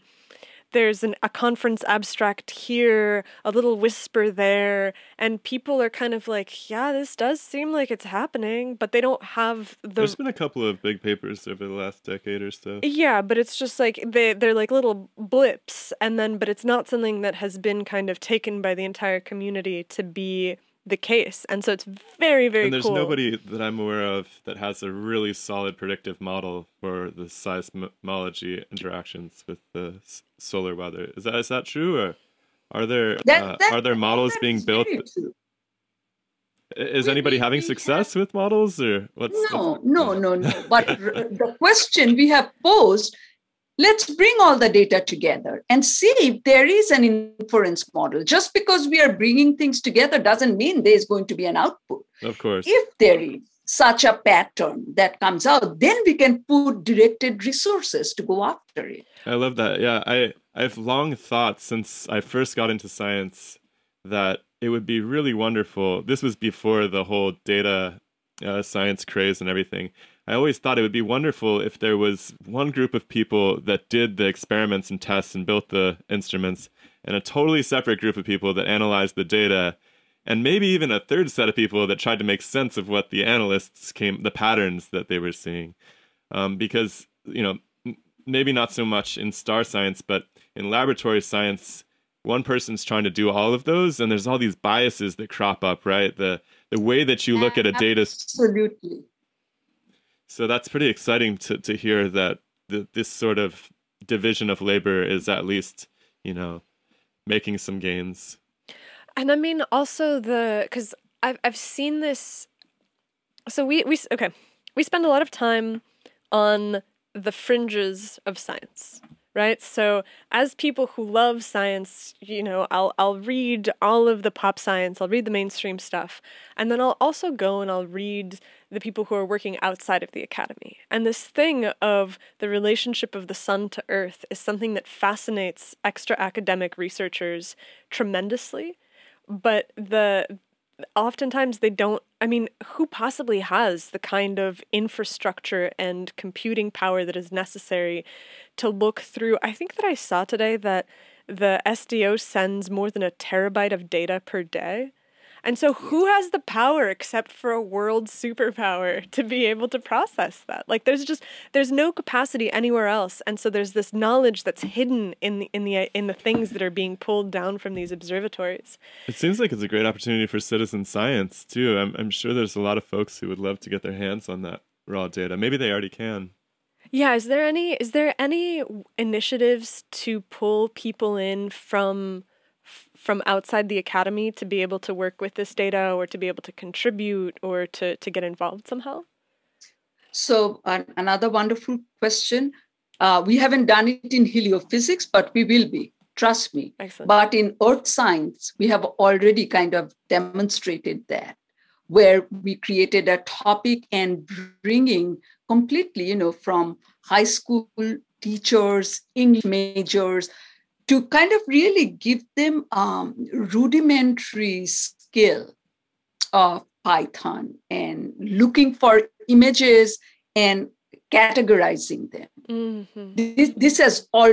there's an, a conference abstract here, a little whisper there, and people are kind of like, yeah, this does seem like it's happening, but they don't have the. There's been a couple of big papers over the last decade or so. Yeah, but it's just like they they're like little blips, and then but it's not something that has been kind of taken by the entire community to be the case. And so it's very, very and there's cool. nobody that I'm aware of that has a really solid predictive model for the seismology interactions with the s- solar weather. Is that is that true, or are there That- uh, that- are there models being built? true. Is We- anybody we- having we success with models, or what's? No, what's- no, no, no. But r- the question we have posed let's bring all the data together and see if there is an inference model. Just because we are bringing things together doesn't mean there's going to be an output. Of course. If there is such a pattern that comes out, then we can put directed resources to go after it. I love that. Yeah, I I've long thought since I first got into science that it would be really wonderful. This was before the whole data uh, science craze and everything. I always thought it would be wonderful if there was one group of people that did the experiments and tests and built the instruments, and a totally separate group of people that analyzed the data, and maybe even a third set of people that tried to make sense of what the analysts came, the patterns that they were seeing. Um, because, you know, m- maybe not so much in star science, but in laboratory science, one person's trying to do all of those, and there's all these biases that crop up, right? The the way that you look at a data Absolutely. So that's pretty exciting to, to hear that the, this sort of division of labor is at least, you know, making some gains. And I mean also the because I've I've seen this. So we we okay, we spend a lot of time on the fringes of science, right? So as people who love science, you know, I'll I'll read all of the pop science, I'll read the mainstream stuff, and then I'll also go and I'll read the people who are working outside of the academy. And this thing of the relationship of the sun to earth is something that fascinates extra academic researchers tremendously but the oftentimes they don't i mean who possibly has the kind of infrastructure and computing power that is necessary to look through i think that i saw today that the sdo sends more than a terabyte of data per day and so who has the power except for a world superpower to be able to process that like there's just there's no capacity anywhere else and so there's this knowledge that's hidden in the in the in the things that are being pulled down from these observatories It seems like it's a great opportunity for citizen science too. I'm, I'm sure there's a lot of folks who would love to get their hands on that raw data. Maybe they already can. Yeah, is there any is there any initiatives to pull people in from from outside the academy to be able to work with this data or to be able to contribute or to to get involved somehow? So, an another wonderful question. Uh, we haven't done it in heliophysics, but we will be. Trust me. Excellent. But in earth science, we have already kind of demonstrated that, where we created a topic and bringing completely, you know, from high school teachers, English majors, to kind of really give them um, rudimentary skill of Python and looking for images and categorizing them hmm this, this has all,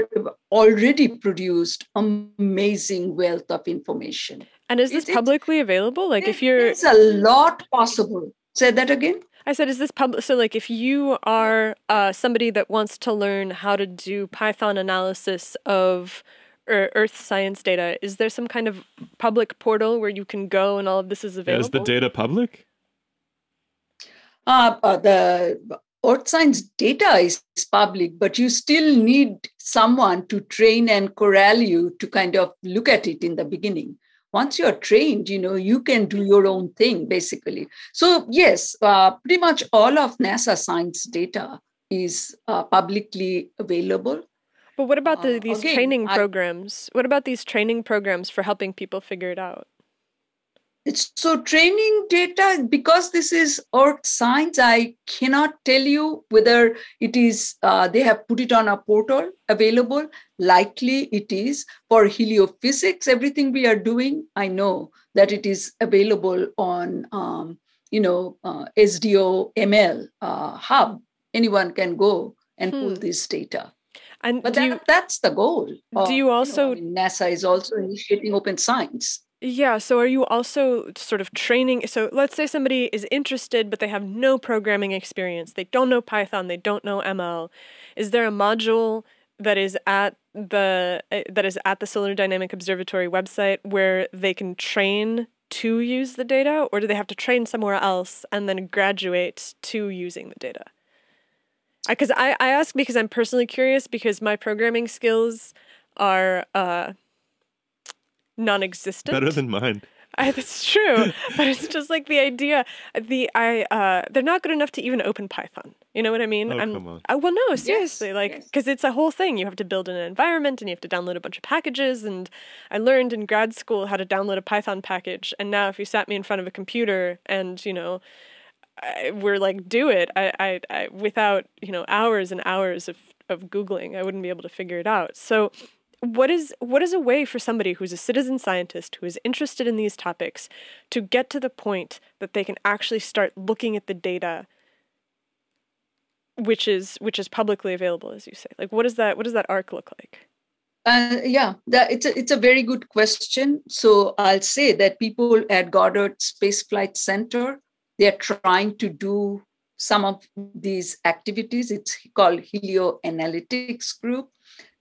already produced amazing wealth of information. And is this It- it- publicly available? Like if you're There's a lot possible. Say that again. I said, is this public? So, like, if you are uh, somebody that wants to learn how to do Python analysis of ear- Earth science data, is there some kind of public portal where you can go and all of this is Yeah, available? is the data public? Uh, uh, the Earth science data is public, but you still need someone to train and corral you to kind of look at it in the beginning. Once you're trained you know you can do your own thing basically so yes uh, pretty much all of nasa science data is uh, publicly available but what about the, Uh, these again, training I- programs? What about these training programs for helping people figure it out? It's so training data, because this is earth science, I cannot tell you whether it is, uh, they have put it on a portal available. Likely it is. For heliophysics, everything we are doing, I know that it is available on, um, you know, uh, SDO ML uh, hub. Anyone can go and pull Hmm. this data. And But that, you, that's the goal. do of, you know, also- I mean, NASA is also initiating open science. Yeah, so are you also sort of training? So let's say somebody is interested, but they have no programming experience. They don't know Python, they don't know ML. Is there a module that is at the uh, that is at the Solar Dynamic Observatory website where they can train to use the data, or do they have to train somewhere else and then graduate to using the data? Because I, I ask because I'm personally curious because my programming skills are uh, non-existent. Better than mine. I, that's true, but it's just like the idea. The I uh, they're not good enough to even open Python. You know what I mean? Oh, I'm, come on. I, well, no, seriously, like yes. because it's a whole thing. You have to build an environment, and you have to download a bunch of packages. And I learned in grad school how to download a Python package. And now, if you sat me in front of a computer and you know, I, we're like, do it, I, I, I, without you know hours and hours of of googling, I wouldn't be able to figure it out. So what is what is a way for somebody who's a citizen scientist who is interested in these topics to get to the point that they can actually start looking at the data which is which is publicly available as you say like what does that what does that arc look like Uh, yeah, that, it's, a, it's a very good question. So I'll say that people at Goddard Space Flight Center, they're trying to do some of these activities. It's called Helio Analytics Group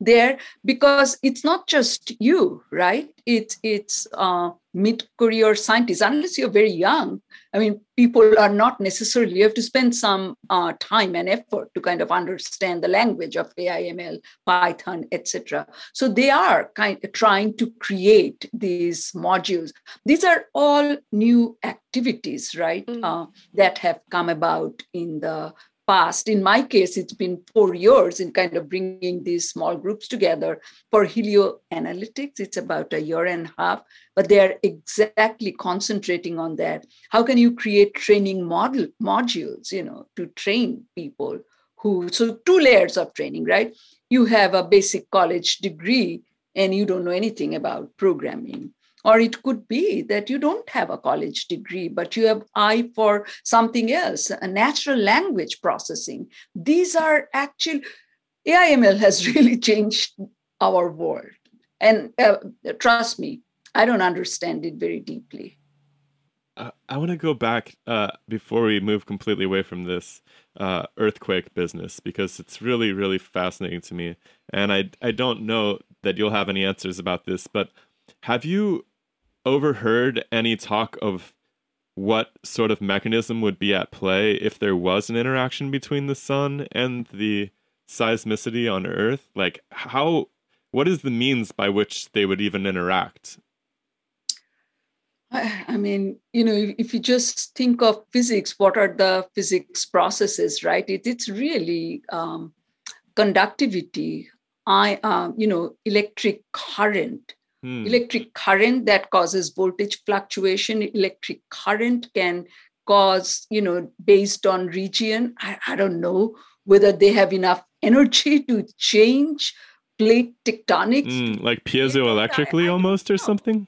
there because it's not just you, right? It's it's uh, mid-career scientists. Unless you're very young, I mean, people are not necessarily. You have to spend some uh, time and effort to kind of understand the language of AIML, Python, etc. So they are kind of trying to create these modules. These are all new activities, right? Mm. Uh, that have come about in the past. In my case, it's been four years in kind of bringing these small groups together. For Helio Analytics, it's about a year and a half, but they're exactly concentrating on that. How can you create training model modules, you know, to train people who so two layers of training, right? You have a basic college degree and you don't know anything about programming or it could be that you don't have a college degree but you have eye for something else a natural language processing. These are actual aiml has really changed our world. And uh, trust me i don't understand it very deeply. Uh, I want to go back uh, before we move completely away from this uh, earthquake business because it's really, really fascinating to me. And I, I don't know that you'll have any answers about this, but have you overheard any talk of what sort of mechanism would be at play if there was an interaction between the sun and the seismicity on Earth? Like, how, what is the means by which they would even interact? I I mean, you know, if, if you just think of physics, what are the physics processes, right? It, it's really um, conductivity, I, um, you know, electric current, Hmm. electric current that causes voltage fluctuation. Electric current can cause, you know, based on region. I, I don't know whether they have enough energy to change plate tectonics. Mm, like piezoelectrically almost or know. something?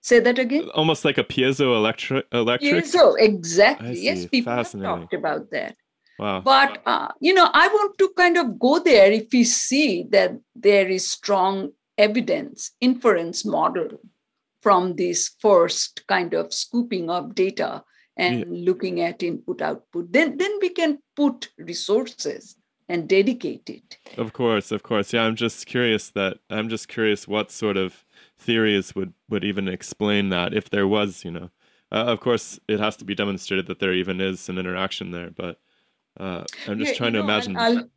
Say that again. Almost like a piezoelectric electric? Piezo, exactly. Yes, people have talked about that. Wow. But uh, you know, I want to kind of go there if we see that there is strong evidence, inference model from this first kind of scooping of data and looking at input output. Then then we can put resources and dedicate it. Of course, of course. Yeah, I'm just curious that I'm just curious what sort of theories would would even explain that if there was, you know. Uh, of course, it has to be demonstrated that there even is an interaction there, but uh, I'm just Yeah, trying to know, imagine. I'll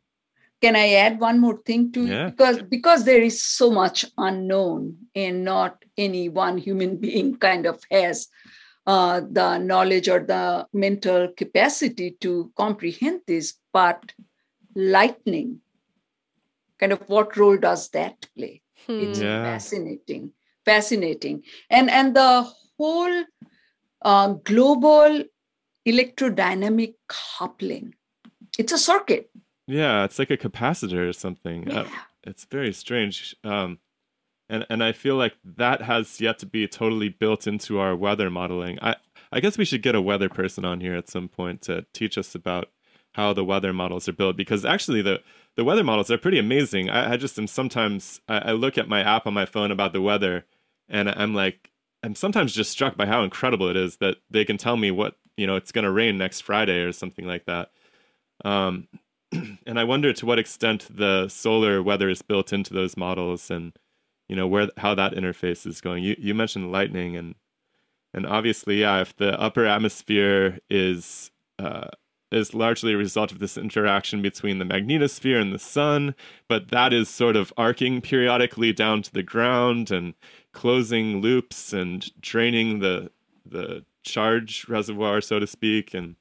can I add one more thing to Yeah. because because there is so much unknown and not any one human being kind of has uh, the knowledge or the mental capacity to comprehend this, but lightning, kind of what role does that play? It's Hmm. Yeah. fascinating, fascinating, and and the whole uh, global electrodynamic coupling. It's a circuit. Yeah, it's like a capacitor or something. Uh, Yeah. it's very strange. Um, and and I feel like that has yet to be totally built into our weather modeling. I I guess we should get a weather person on here at some point to teach us about how the weather models are built because actually the the weather models are pretty amazing. I, I just am sometimes I, I look at my app on my phone about the weather and I'm like I'm sometimes just struck by how incredible it is that they can tell me what you know it's going to rain next Friday or something like that. Um, and I wonder to what extent the solar weather is built into those models, and you know where how that interface is going. You you mentioned lightning, and and obviously, yeah, if the upper atmosphere is uh, is largely a result of this interaction between the magnetosphere and the sun, but that is sort of arcing periodically down to the ground and closing loops and draining the the charge reservoir, so to speak, and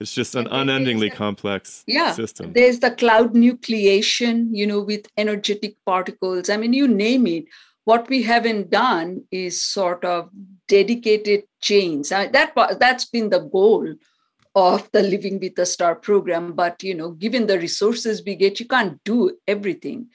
it's just an And then there's unendingly the- complex yeah system. there's the cloud nucleation you know with energetic particles. I mean you name it. What we haven't done is sort of dedicated chains. That that's been the goal of the living with the star program. But you know given the resources we get you can't do everything.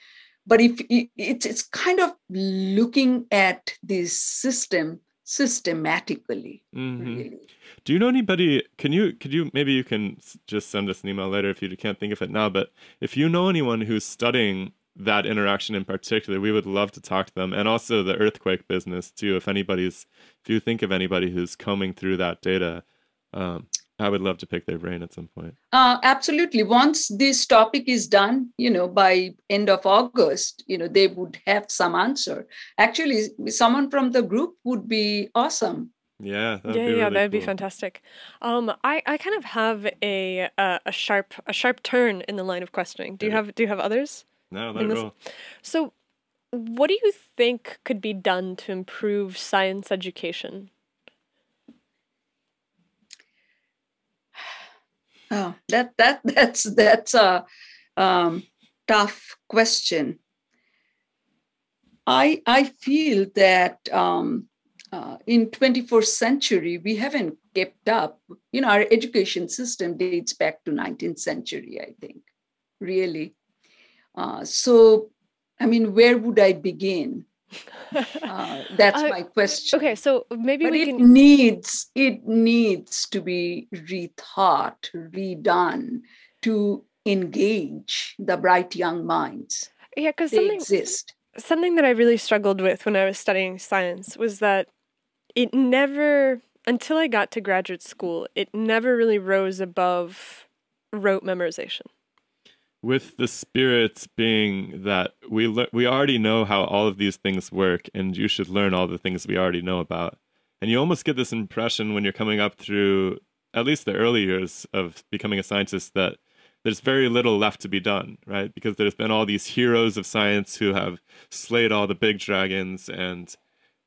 But if it, it's it's kind of looking at this system systematically Mhm. really Do you know anybody? Can you could you maybe you can just send us an email later if you can't think of it now. But if you know anyone who's studying that interaction in particular, we would love to talk to them, and also the earthquake business too. If anybody's, if you think of anybody who's combing through that data, um, I would love to pick their brain at some point. Uh, absolutely. Once this topic is done, you know, by end of August, you know, they would have some answer. Actually, someone from the group would be awesome. Yeah, that'd yeah, be yeah, really that'd be fantastic. Um, I, I kind of have a uh, a sharp a sharp turn in the line of questioning. Do you have do you have others? No, in let this- roll. So, what do you think could be done to improve science education? Oh, that that that's that's a um, tough question. I I feel that um, uh, in 21st century we haven't kept up. You know, our education system dates back to 19th century. I think, really. Uh, so, I mean, where would I begin? Uh, that's Uh, my question Okay, so maybe but we it can. needs it needs to be rethought redone to engage the bright young minds Yeah, because something exist something that I really struggled with when I was studying science was that it never, until I got to graduate school, it never really rose above rote memorization. With the spirits being that we le- we already know how all of these things work and you should learn all the things we already know about. And you almost get this impression when you're coming up through at least the early years of becoming a scientist that there's very little left to be done right? Because there's been all these heroes of science who have slayed all the big dragons and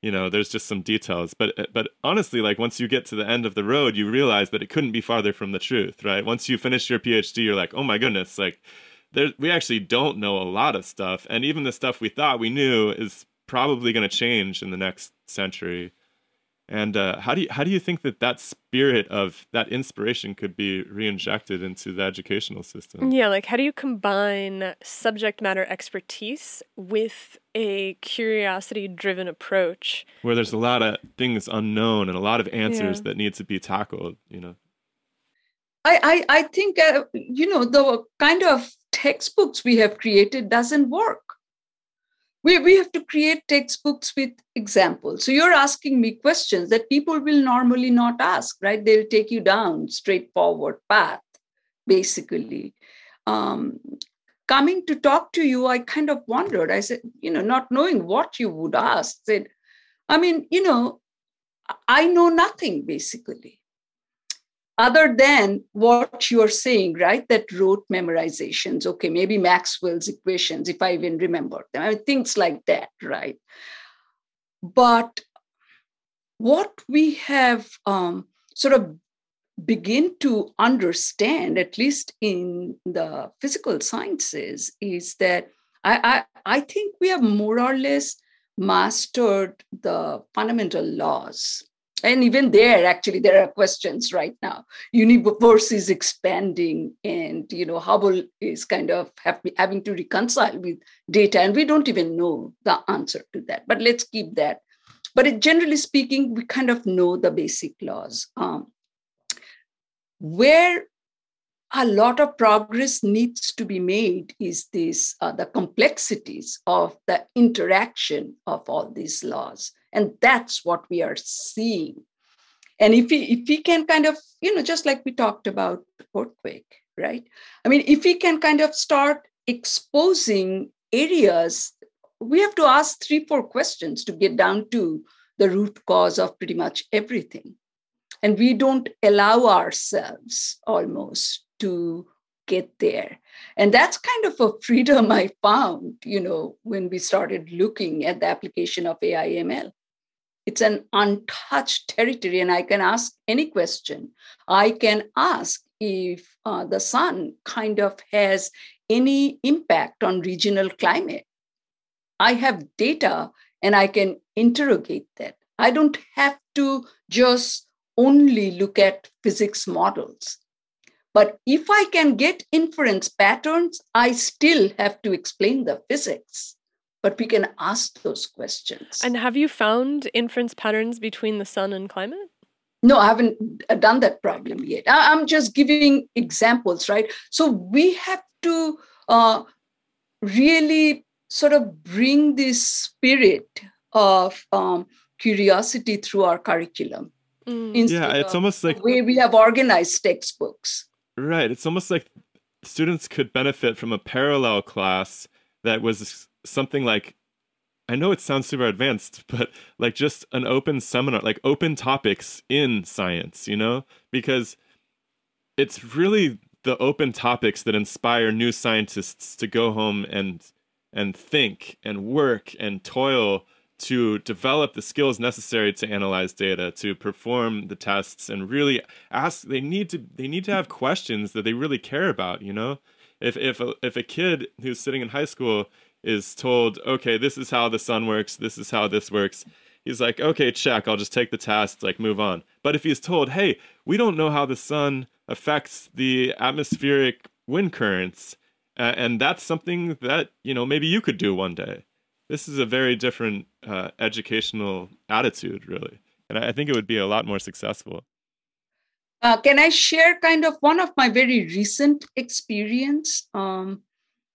you know there's just some details. But but honestly like once you get to the end of the road you realize that it couldn't be farther from the truth right? Once you finish your phd you're like oh my goodness like there we actually don't know a lot of stuff. And even the stuff we thought we knew is probably going to change in the next century and uh, how do you how do you think that that spirit of that inspiration could be reinjected into the educational system Yeah, like how do you combine subject matter expertise with a curiosity driven approach? where there's a lot of things unknown and a lot of answers Yeah. that need to be tackled you know I, I, I think uh, you know the kind of textbooks we have created doesn't work. We, we have to create textbooks with examples. So you're asking me questions that people will normally not ask, right? They'll take you down straightforward path, basically. Um, coming to talk to you, I kind of wondered. I said, you know, not knowing what you would ask, said, I mean, you know, I know nothing basically other than what you're saying, right? That rote memorizations. Okay, maybe Maxwell's equations, if I even remember them, I mean, things like that, right? But what we have um, sort of begin to understand, at least in the physical sciences, is that I, I, I think we have more or less mastered the fundamental laws and even there actually there are questions right now. Universe is expanding and you know hubble is kind of have, having to reconcile with data and we don't even know the answer to that but let's keep that. But it, generally speaking we kind of know the basic laws. Um, where a lot of progress needs to be made is this uh, the complexities of the interaction of all these laws and that's what we are seeing. And if we if we can kind of you know just like we talked about earthquake right? I mean if we can kind of start exposing areas we have to ask three four questions to get down to the root cause of pretty much everything. And we don't allow ourselves almost to get there. And that's kind of a freedom i found you know when we started looking at the application of ai ml it's an untouched territory and i can ask any question. I can ask if uh, the sun kind of has any impact on regional climate. I have data and i can interrogate that. I don't have to just only look at physics models. But if i can get inference patterns i still have to explain the physics but we can ask those questions. And have you found inference patterns between the sun and climate? No, I haven't done that problem yet. I'm just giving examples, right? So we have to uh, really sort of bring this spirit of um, curiosity through our curriculum. Mm. Yeah, it's almost like the way we have organized textbooks. Right. It's almost like students could benefit from a parallel class that was something like I know it sounds super advanced, but like just an open seminar, like open topics in science, you know? Because it's really the open topics that inspire new scientists to go home and and think and work and toil to develop the skills necessary to analyze data to perform the tests and really ask they need to they need to have questions that they really care about you know if if a, if a kid who's sitting in high school is told, okay, this is how the sun works, this is how this works, he's like, okay, check, I'll just take the test, like move on. But if he's told, hey, we don't know how the sun affects the atmospheric wind currents, uh, and that's something that, you know, maybe you could do one day. This is a very different uh, educational attitude, really. And I think it would be a lot more successful. Uh, can I share kind of one of my very recent experience? Um,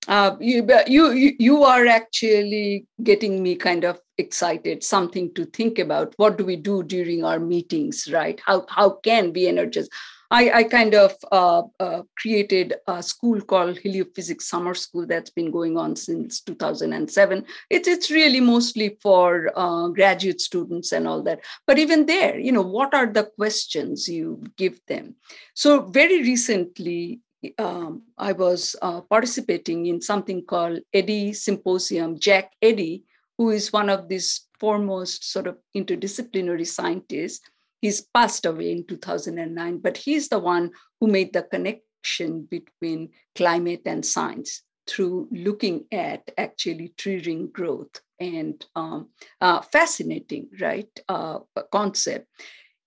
uh, you, you you are actually getting me kind of excited something to think about what do we do during our meetings right how how can we energize I, I kind of uh, uh, created a school called Heliophysics Summer School that's been going on since 2007. It's, it's really mostly for uh, graduate students and all that. But even there, you know, what are the questions you give them? So very recently, um, I was uh, participating in something called Eddy Symposium. Jack Eddy, who is one of these foremost sort of interdisciplinary scientists, he's passed away in 2009, but he's the one who made the connection between climate and science through looking at actually tree ring growth and um, uh, fascinating, right, uh, concept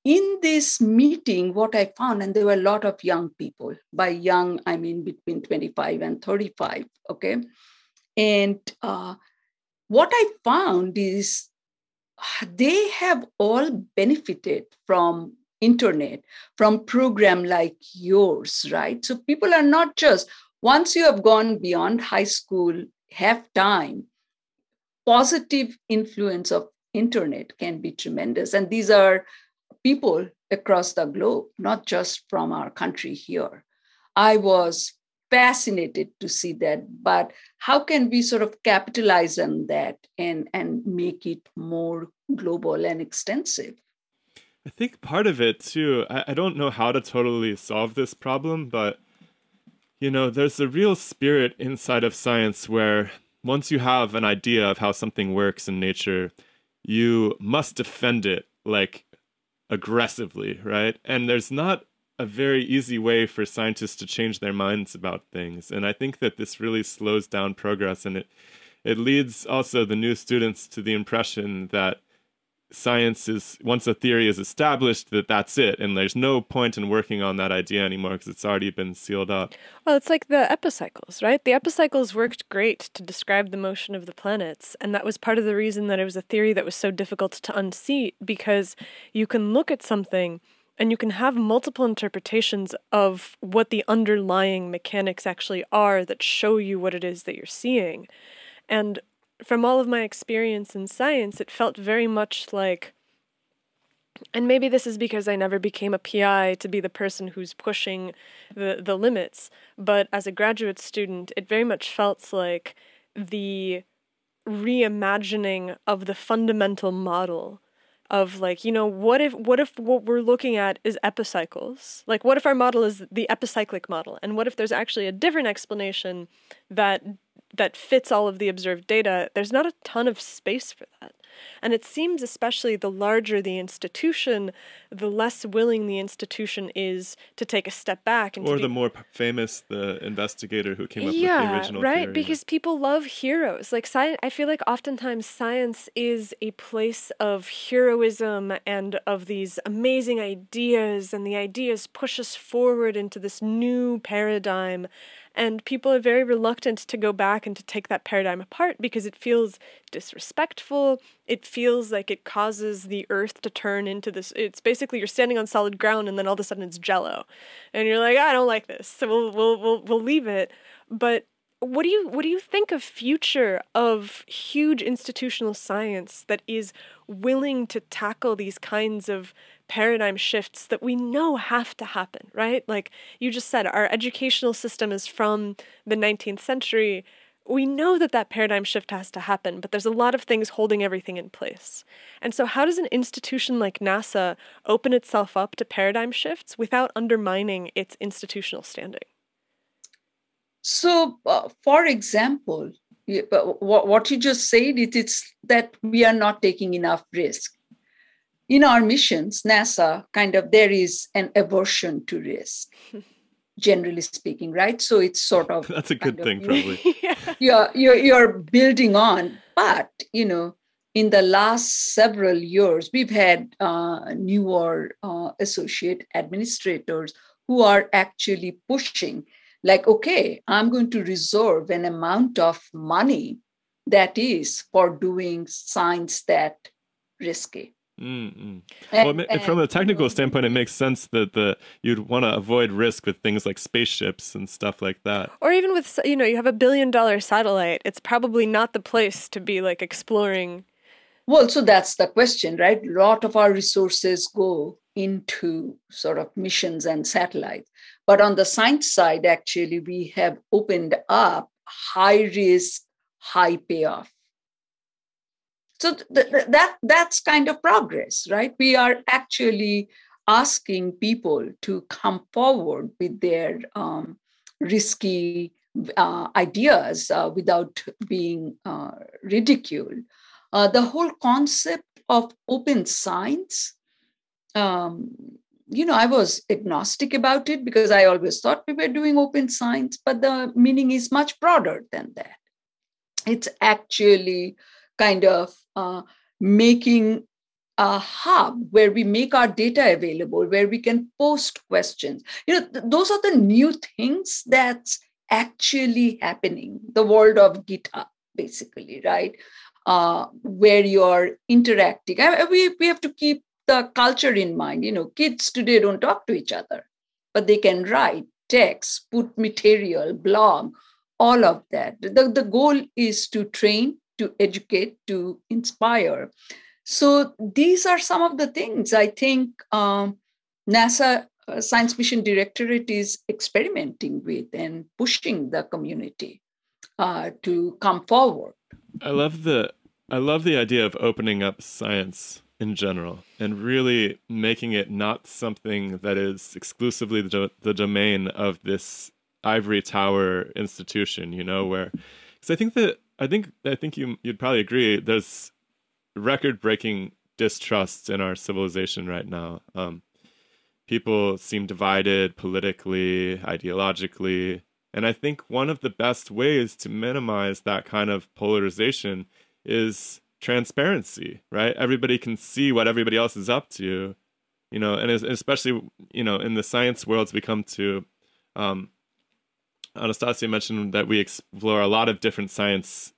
in this meeting, what I found, and there were a lot of young people. By young, I mean between 25 and 35. Okay. And uh, what I found is they have all benefited from internet from program like yours right so people are not just once you have gone beyond high school have time positive influence of internet can be tremendous and these are people across the globe, not just from our country here. I was fascinated to see that, but how can we sort of capitalize on that and, and make it more global and extensive? I think part of it too, I, I don't know how to totally solve this problem, but you know, there's a real spirit inside of science where once you have an idea of how something works in nature, you must defend it like aggressively, right? And there's not a very easy way for scientists to change their minds about things. And I think that this really slows down progress and it it leads also the new students to the impression that science is once a theory is established that that's it. And there's no point in working on that idea anymore because it's already been sealed up. Well it's like the epicycles right? The epicycles worked great to describe the motion of the planets and that was part of the reason that it was a theory that was so difficult to unseat because you can look at something and you can have multiple interpretations of what the underlying mechanics actually are that show you what it is that you're seeing. And from all of my experience in science, it felt very much like, and maybe this is because I never became a PI to be the person who's pushing the, the limits, but as a graduate student, it very much felt like the reimagining of the fundamental model of like you know what if what if what we're looking at is epicycles? Like what if our model is the epicyclic model? And what if there's actually a different explanation that that fits all of the observed data, there's not a ton of space for that. And it seems, especially the larger the institution, the less willing the institution is to take a step back. And or the more famous the investigator who came up yeah, with the original right? Theory. Because people love heroes. Like science, I feel like oftentimes science is a place of heroism and of these amazing ideas, and the ideas push us forward into this new paradigm. And people are very reluctant to go back and to take that paradigm apart because it feels disrespectful. It feels like it causes the earth to turn into this. It's basically you're standing on solid ground and then all of a sudden it's jello. And you're like, I don't like this. So we'll, we'll, we'll, we'll leave it. But what do you what do you think of future of huge institutional science that is willing to tackle these kinds of paradigm shifts that we know have to happen, right? Like you just said, our educational system is from the 19th century. We know that that paradigm shift has to happen, but there's a lot of things holding everything in place. And so, how does an institution like NASA open itself up to paradigm shifts without undermining its institutional standing? So, uh, for example, what you just said, it is that we are not taking enough risk in our missions, NASA kind of there is an aversion to risk, generally speaking, right? So it's sort of that's a good thing, of, probably. yeah. You're, you're you're building on, but you know, in the last several years, we've had uh, newer uh, associate administrators who are actually pushing, like, okay, I'm going to reserve an amount of money that is for doing science that risky Mm-hmm. Well, from a technical standpoint, it makes sense that the you'd want to avoid risk with things like spaceships and stuff like that. Or even with you know, you have a billion dollar satellite. It's probably not the place to be like exploring. Well, so that's the question, right? A lot of our resources go into sort of missions and satellites, but on the science side, actually, we have opened up high risk, high payoff so th- th- that that's kind of progress right? We are actually asking people to come forward with their um, risky uh, ideas uh, without being uh, ridiculed. Uh, the whole concept of open science um, you know i was agnostic about it because i always thought we were doing open science but the meaning is much broader than that. It's actually kind of uh, making a hub where we make our data available, where we can post questions. You know, th- those are the new things that's actually happening. The world of GitHub, basically, right? Uh, where you're interacting. I, we, we have to keep the culture in mind. You know, kids today don't talk to each other, but they can write, text, put material, blog, all of that. The, the goal is to train to educate, to inspire. So these are some of the things I think um, NASA uh, Science Mission Directorate is experimenting with and pushing the community uh, to come forward. I love the I love the idea of opening up science in general and really making it not something that is exclusively the, the domain of this ivory tower institution you know where because i think that i think i think you you'd probably agree there's record breaking distrust in our civilization right now um, people seem divided politically ideologically and i think one of the best ways to minimize that kind of polarization is transparency, right? Everybody can see what everybody else is up to, you know, and especially, you know, in the science worlds we come to, um, Anastasia mentioned that we explore a lot of different science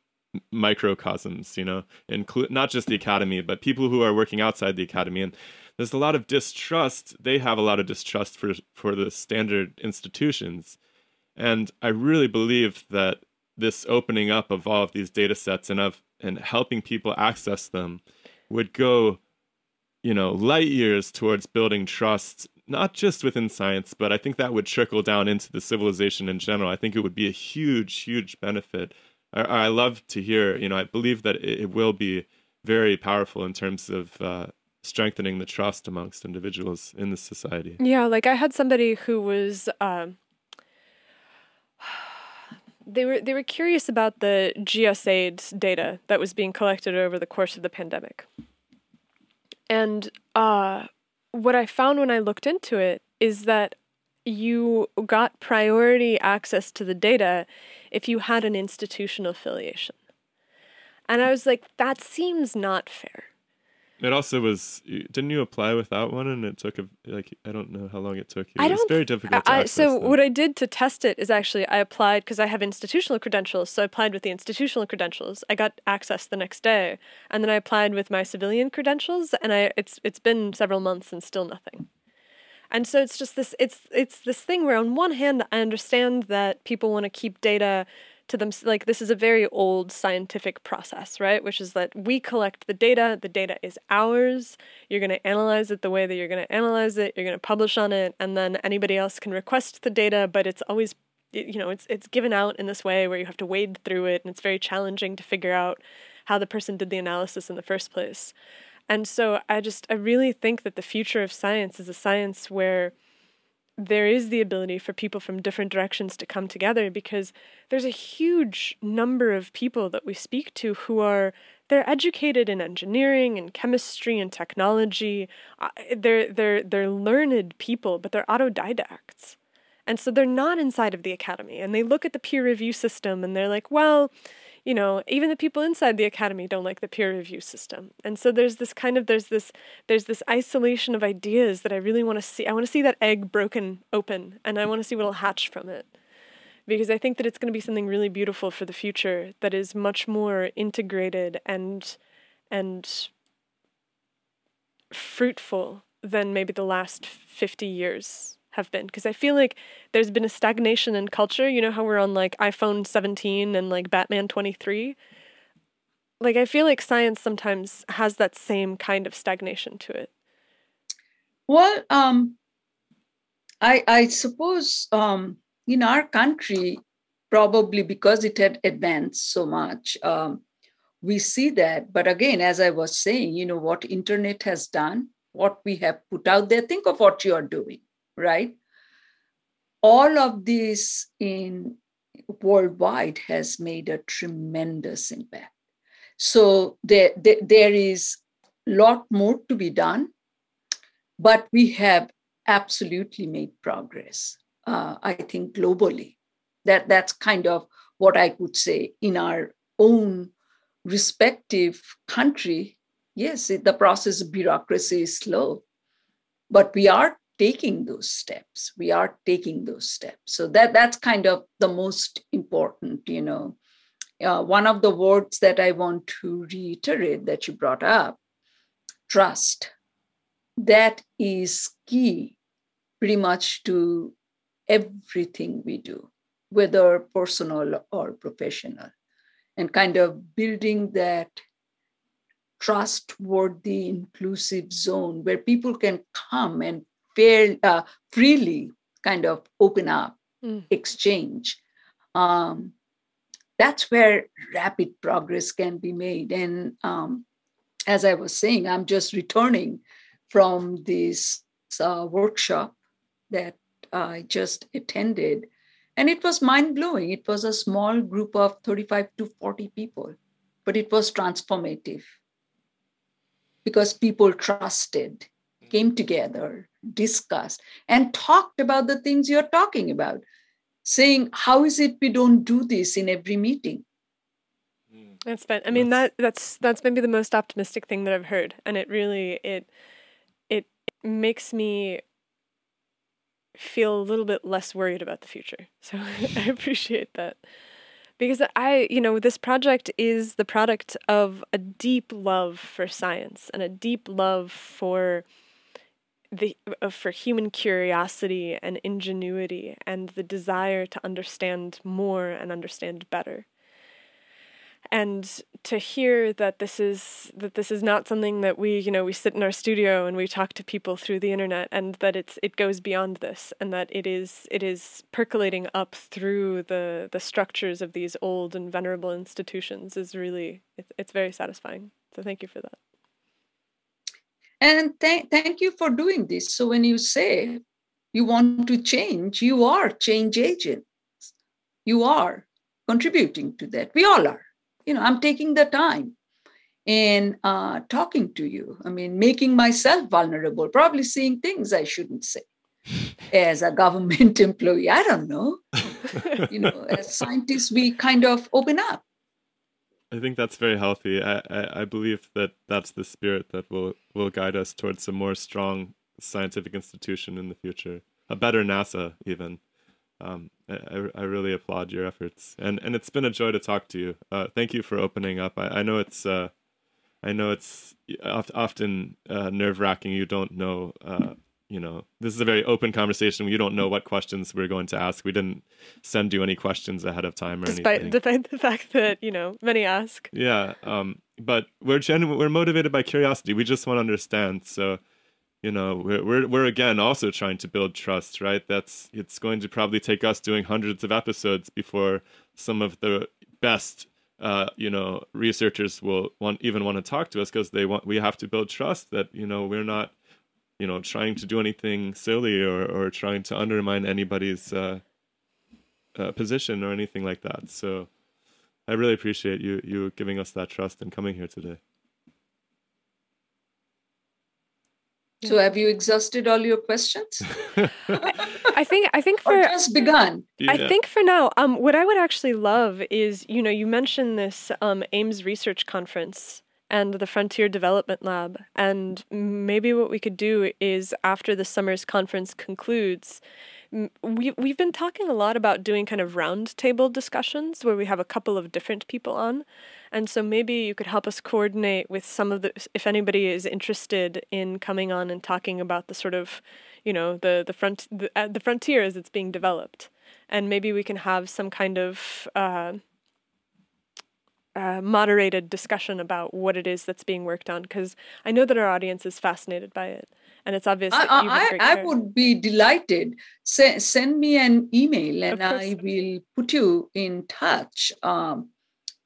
microcosms, you know, include not just the academy, but people who are working outside the academy. And there's a lot of distrust. They have a lot of distrust for for the standard institutions. And I really believe that this opening up of all of these data sets and of and helping people access them would go you know light years towards building trust not just within science but i think that would trickle down into the civilization in general. I think it would be a huge huge benefit. I, I love to hear you know i believe that it, it will be very powerful in terms of uh, strengthening the trust amongst individuals in the society. Yeah like i had somebody who was um, they were they were curious about the GISAID's data that was being collected over the course of the pandemic. And uh, what I found when I looked into it is that you got priority access to the data if you had an institutional affiliation. And I was like, that seems not fair. It also was. Didn't you apply without one, and it took a like I don't know how long it took you. I it was don't, very difficult. I, so them. what I did to test it is actually I applied because I have institutional credentials. So I applied with the institutional credentials. I got access the next day, and then I applied with my civilian credentials, and I it's it's been several months and still nothing. And so it's just this it's it's this thing where on one hand I understand that people want to keep data to them like this is a very old scientific process right? Which is that we collect the data the data is ours. You're going to analyze it the way that you're going to analyze it. You're going to publish on it. And then anybody else can request the data but it's always you know it's it's given out in this way where you have to wade through it and it's very challenging to figure out how the person did the analysis in the first place. And so i just i really think that the future of science is a science where there is the ability for people from different directions to come together because there's a huge number of people that we speak to who are they're educated in engineering and chemistry and technology. Uh, they're they're they're learned people but they're autodidacts. And so they're not inside of the academy and they look at the peer review system and they're like well you know even the people inside the academy don't like the peer review system. And so there's this kind of there's this there's this isolation of ideas that i really want to see i want to see that egg broken open and i want to see what'll hatch from it. Because i think that it's going to be something really beautiful for the future that is much more integrated and and fruitful than maybe the last 50 years have been because I feel like there's been a stagnation in culture. You know how we're on like iPhone 17 and like Batman 23? Like I feel like science sometimes has that same kind of stagnation to it. Well, um I I suppose um in our country probably because it had advanced so much um we see that but again as i was saying you know what internet has done what we have put out there think of what you are doing right? All of this in worldwide has made a tremendous impact. So there, there, there is a lot more to be done, but we have absolutely made progress. Uh, I think globally, that that's kind of what I could say in our own respective country. Yes, the process of bureaucracy is slow, but we are taking those steps. We are taking those steps. So that that's kind of the most important you know. Uh, one of the words that i want to reiterate that you brought up trust that is key pretty much to everything we do whether personal or professional and kind of building that trustworthy inclusive zone where people can come and fair, uh, freely kind of open up, mm. exchange. Um, that's where rapid progress can be made. And um, as I was saying, I'm just returning from this uh, workshop that I just attended. And it was mind blowing. It was a small group of 35 to 40 people, but it was transformative because people trusted, came together, discussed, and talked about the things you're talking about, saying, How is it we don't do this in every meeting? Mm. That's been. I mean that that's that's maybe the most optimistic thing that I've heard, and it really it it makes me feel a little bit less worried about the future. So I appreciate that. Because I, you know, this project is the product of a deep love for science and a deep love for the uh, for human curiosity and ingenuity and the desire to understand more and understand better. And to hear that this is that this is not something that we you know we sit in our studio and we talk to people through the internet and that it's it goes beyond this and that it is it is percolating up through the the structures of these old and venerable institutions is really it, it's very satisfying. So thank you for that and th- thank you for doing this. So when you say you want to change you are change agents. You are contributing to that. We all are. You know i'm taking the time and uh, talking to you. I mean making myself vulnerable probably seeing things i shouldn't say. As a government employee i don't know. You know as scientists we kind of open up I think that's very healthy. I, I, I, believe that that's the spirit that will, will guide us towards a more strong scientific institution in the future, a better NASA even. Um, I, I really applaud your efforts, and and it's been a joy to talk to you. Uh, thank you for opening up. I, I know it's uh, I know it's often uh, nerve wracking. You don't know, uh, you know, this is a very open conversation. You don't know what questions we're going to ask. We didn't send you any questions ahead of time or despite, anything. Despite the fact that you know many ask. Yeah, um, but we're genuine. We're motivated by curiosity. We just want to understand. So you know we're, we're we're again also trying to build trust right that's it's going to probably take us doing hundreds of episodes before some of the best uh, you know researchers will want even want to talk to us because they want we have to build trust that you know we're not you know trying to do anything silly or or trying to undermine anybody's uh, uh, position or anything like that so i really appreciate you you giving us that trust and coming here today So have you exhausted all your questions? I think I think for or just begun. Yeah. I think for now, um, what I would actually love is, you know, you mentioned this um, Ames Research Conference and the Frontier Development Lab, and maybe what we could do is after the summer's conference concludes, we we've been talking a lot about doing kind of roundtable discussions where we have a couple of different people on, and so maybe you could help us coordinate with some of the if anybody is interested in coming on and talking about the sort of, you know, the the front the, uh, the frontier as it's being developed, and maybe we can have some kind of. Uh, uh, moderated discussion about what it is that's being worked on because I know that our audience is fascinated by it and it's obvious that you I, I, I would be delighted. S- send me an email and I will put you in touch. Um,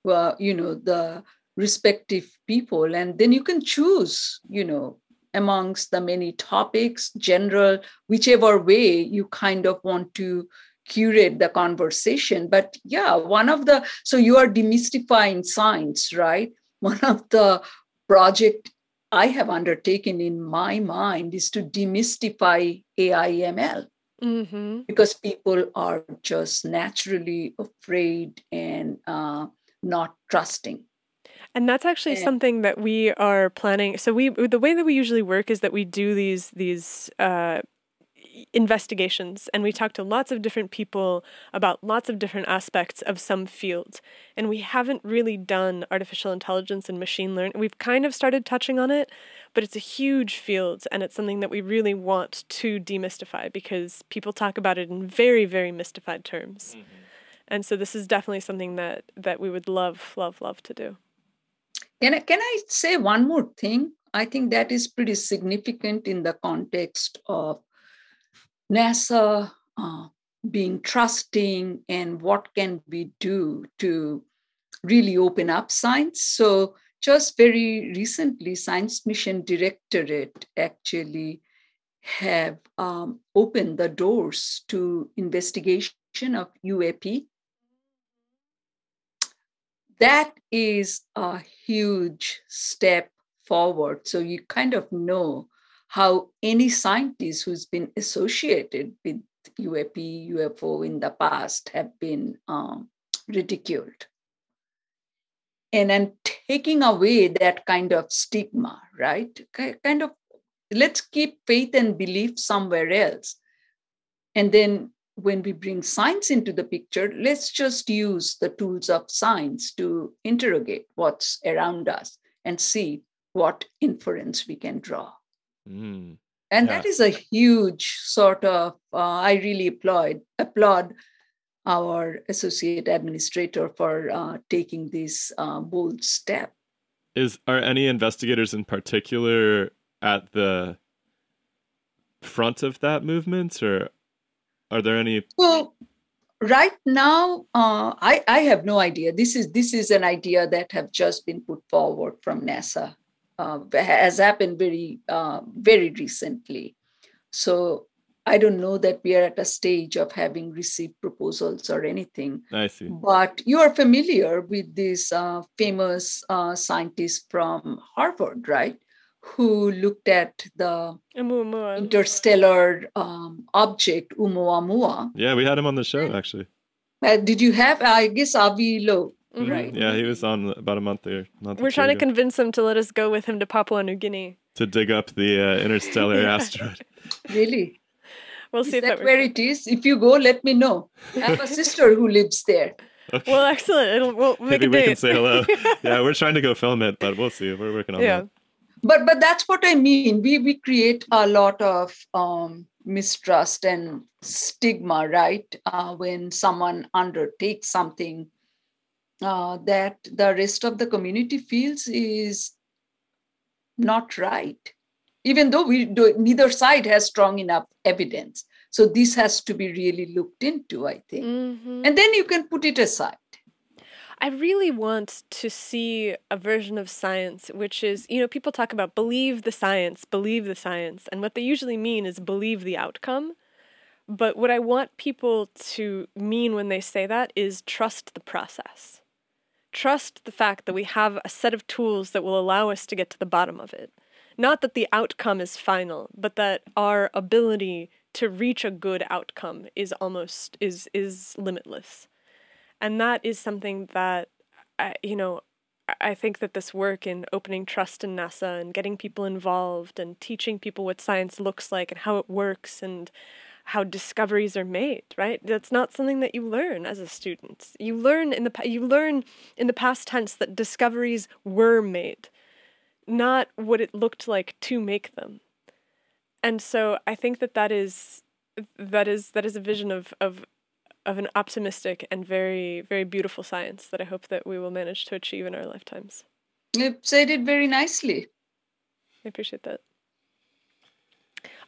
well, you know, the respective people, and then you can choose, you know, amongst the many topics, general, whichever way you kind of want to curate the conversation. But yeah, one of the so you are demystifying science, right? One of the project I have undertaken in my mind is to demystify AIML. Mm-hmm. Because people are just naturally afraid and uh, not trusting. And that's actually something that we are planning. So we the way that we usually work is that we do these these uh, investigations and we talk to lots of different people about lots of different aspects of some field. And we haven't really done artificial intelligence and machine learning. We've kind of started touching on it, but it's a huge field and it's something that we really want to demystify because people talk about it in very, very mystified terms. Mm-hmm. And so this is definitely something that that we would love, love, love to do. Can I, can I say one more thing? I think that is pretty significant in the context of NASA uh, being trusting and what can we do to really open up science. So just very recently, Science Mission Directorate actually have um, opened the doors to investigation of UAP. That is a huge step forward. So you kind of know how any scientist who's been associated with UAP, UFO in the past have been um, ridiculed. And then taking away that kind of stigma, right? Kind of let's keep faith and belief somewhere else. And then when we bring science into the picture, let's just use the tools of science to interrogate what's around us and see what inference we can draw. Mm. And yeah. that is a huge sort of, uh, I really applaud, applaud our associate administrator for uh, taking this uh, bold step. Is are any investigators in particular at the front of that movement, or are there any? Well, right now, uh, I I have no idea. This is this is an idea that have just been put forward from NASA. Uh, has happened very uh, very recently. So I don't know that we are at a stage of having received proposals or anything. I see. But you are familiar with this uh, famous uh, scientist from Harvard, right? who looked at the Oumuamua. interstellar um, object Oumuamua. Yeah, we had him on the show actually. Uh, did you have? I guess Avi Loeb, mm-hmm. right? Yeah, he was on about a month there. Month We're trying to convince him to let us go with him to Papua New Guinea to dig up the uh, interstellar yeah. asteroid. Really? We'll see is that, that where it is. If you go, let me know. I have a sister who lives there. Okay. Well, excellent. It'll, we'll Maybe we can say hello. yeah, we're trying to go film it, but we'll see. We're working on yeah. that but but that's what i mean we we create a lot of um, mistrust and stigma right uh, when someone undertakes something uh, that the rest of the community feels is not right even though we do neither side has strong enough evidence so this has to be really looked into i think mm-hmm. and then you can put it aside I really want to see a version of science which is, you know, people talk about believe the science, believe the science, and what they usually mean is believe the outcome. But what I want people to mean when they say that is trust the process. Trust the fact that we have a set of tools that will allow us to get to the bottom of it. Not that the outcome is final, but that our ability to reach a good outcome is almost is is limitless and that is something that I, you know I think that this work in opening trust in NASA and getting people involved and teaching people what science looks like and how it works and how discoveries are made, right? That's not something that you learn as a student. You learn in the you learn in the past tense that discoveries were made, not what it looked like to make them. And so I think that that is that is that is a vision of of of an optimistic and very very beautiful science that I hope that we will manage to achieve in our lifetimes. You said it very nicely. I appreciate that.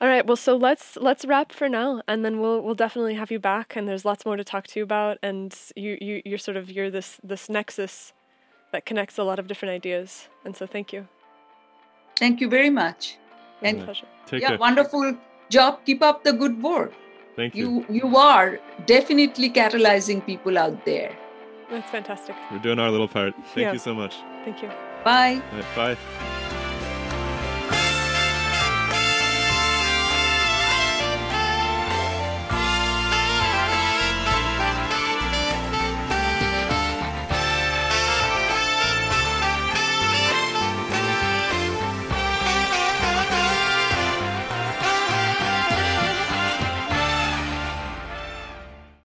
All right, well, so let's let's wrap for now, and then we'll we'll definitely have you back, and there's lots more to talk to you about, and you you you're sort of you're this this nexus that connects a lot of different ideas, and so thank you. Thank you very much. And pleasure. Take yeah, care. wonderful job. Keep up the good work. Thank you. You you are definitely catalyzing people out there. That's fantastic. We're doing our little part. Thank yeah. you so much. Thank you. Bye. Right, bye.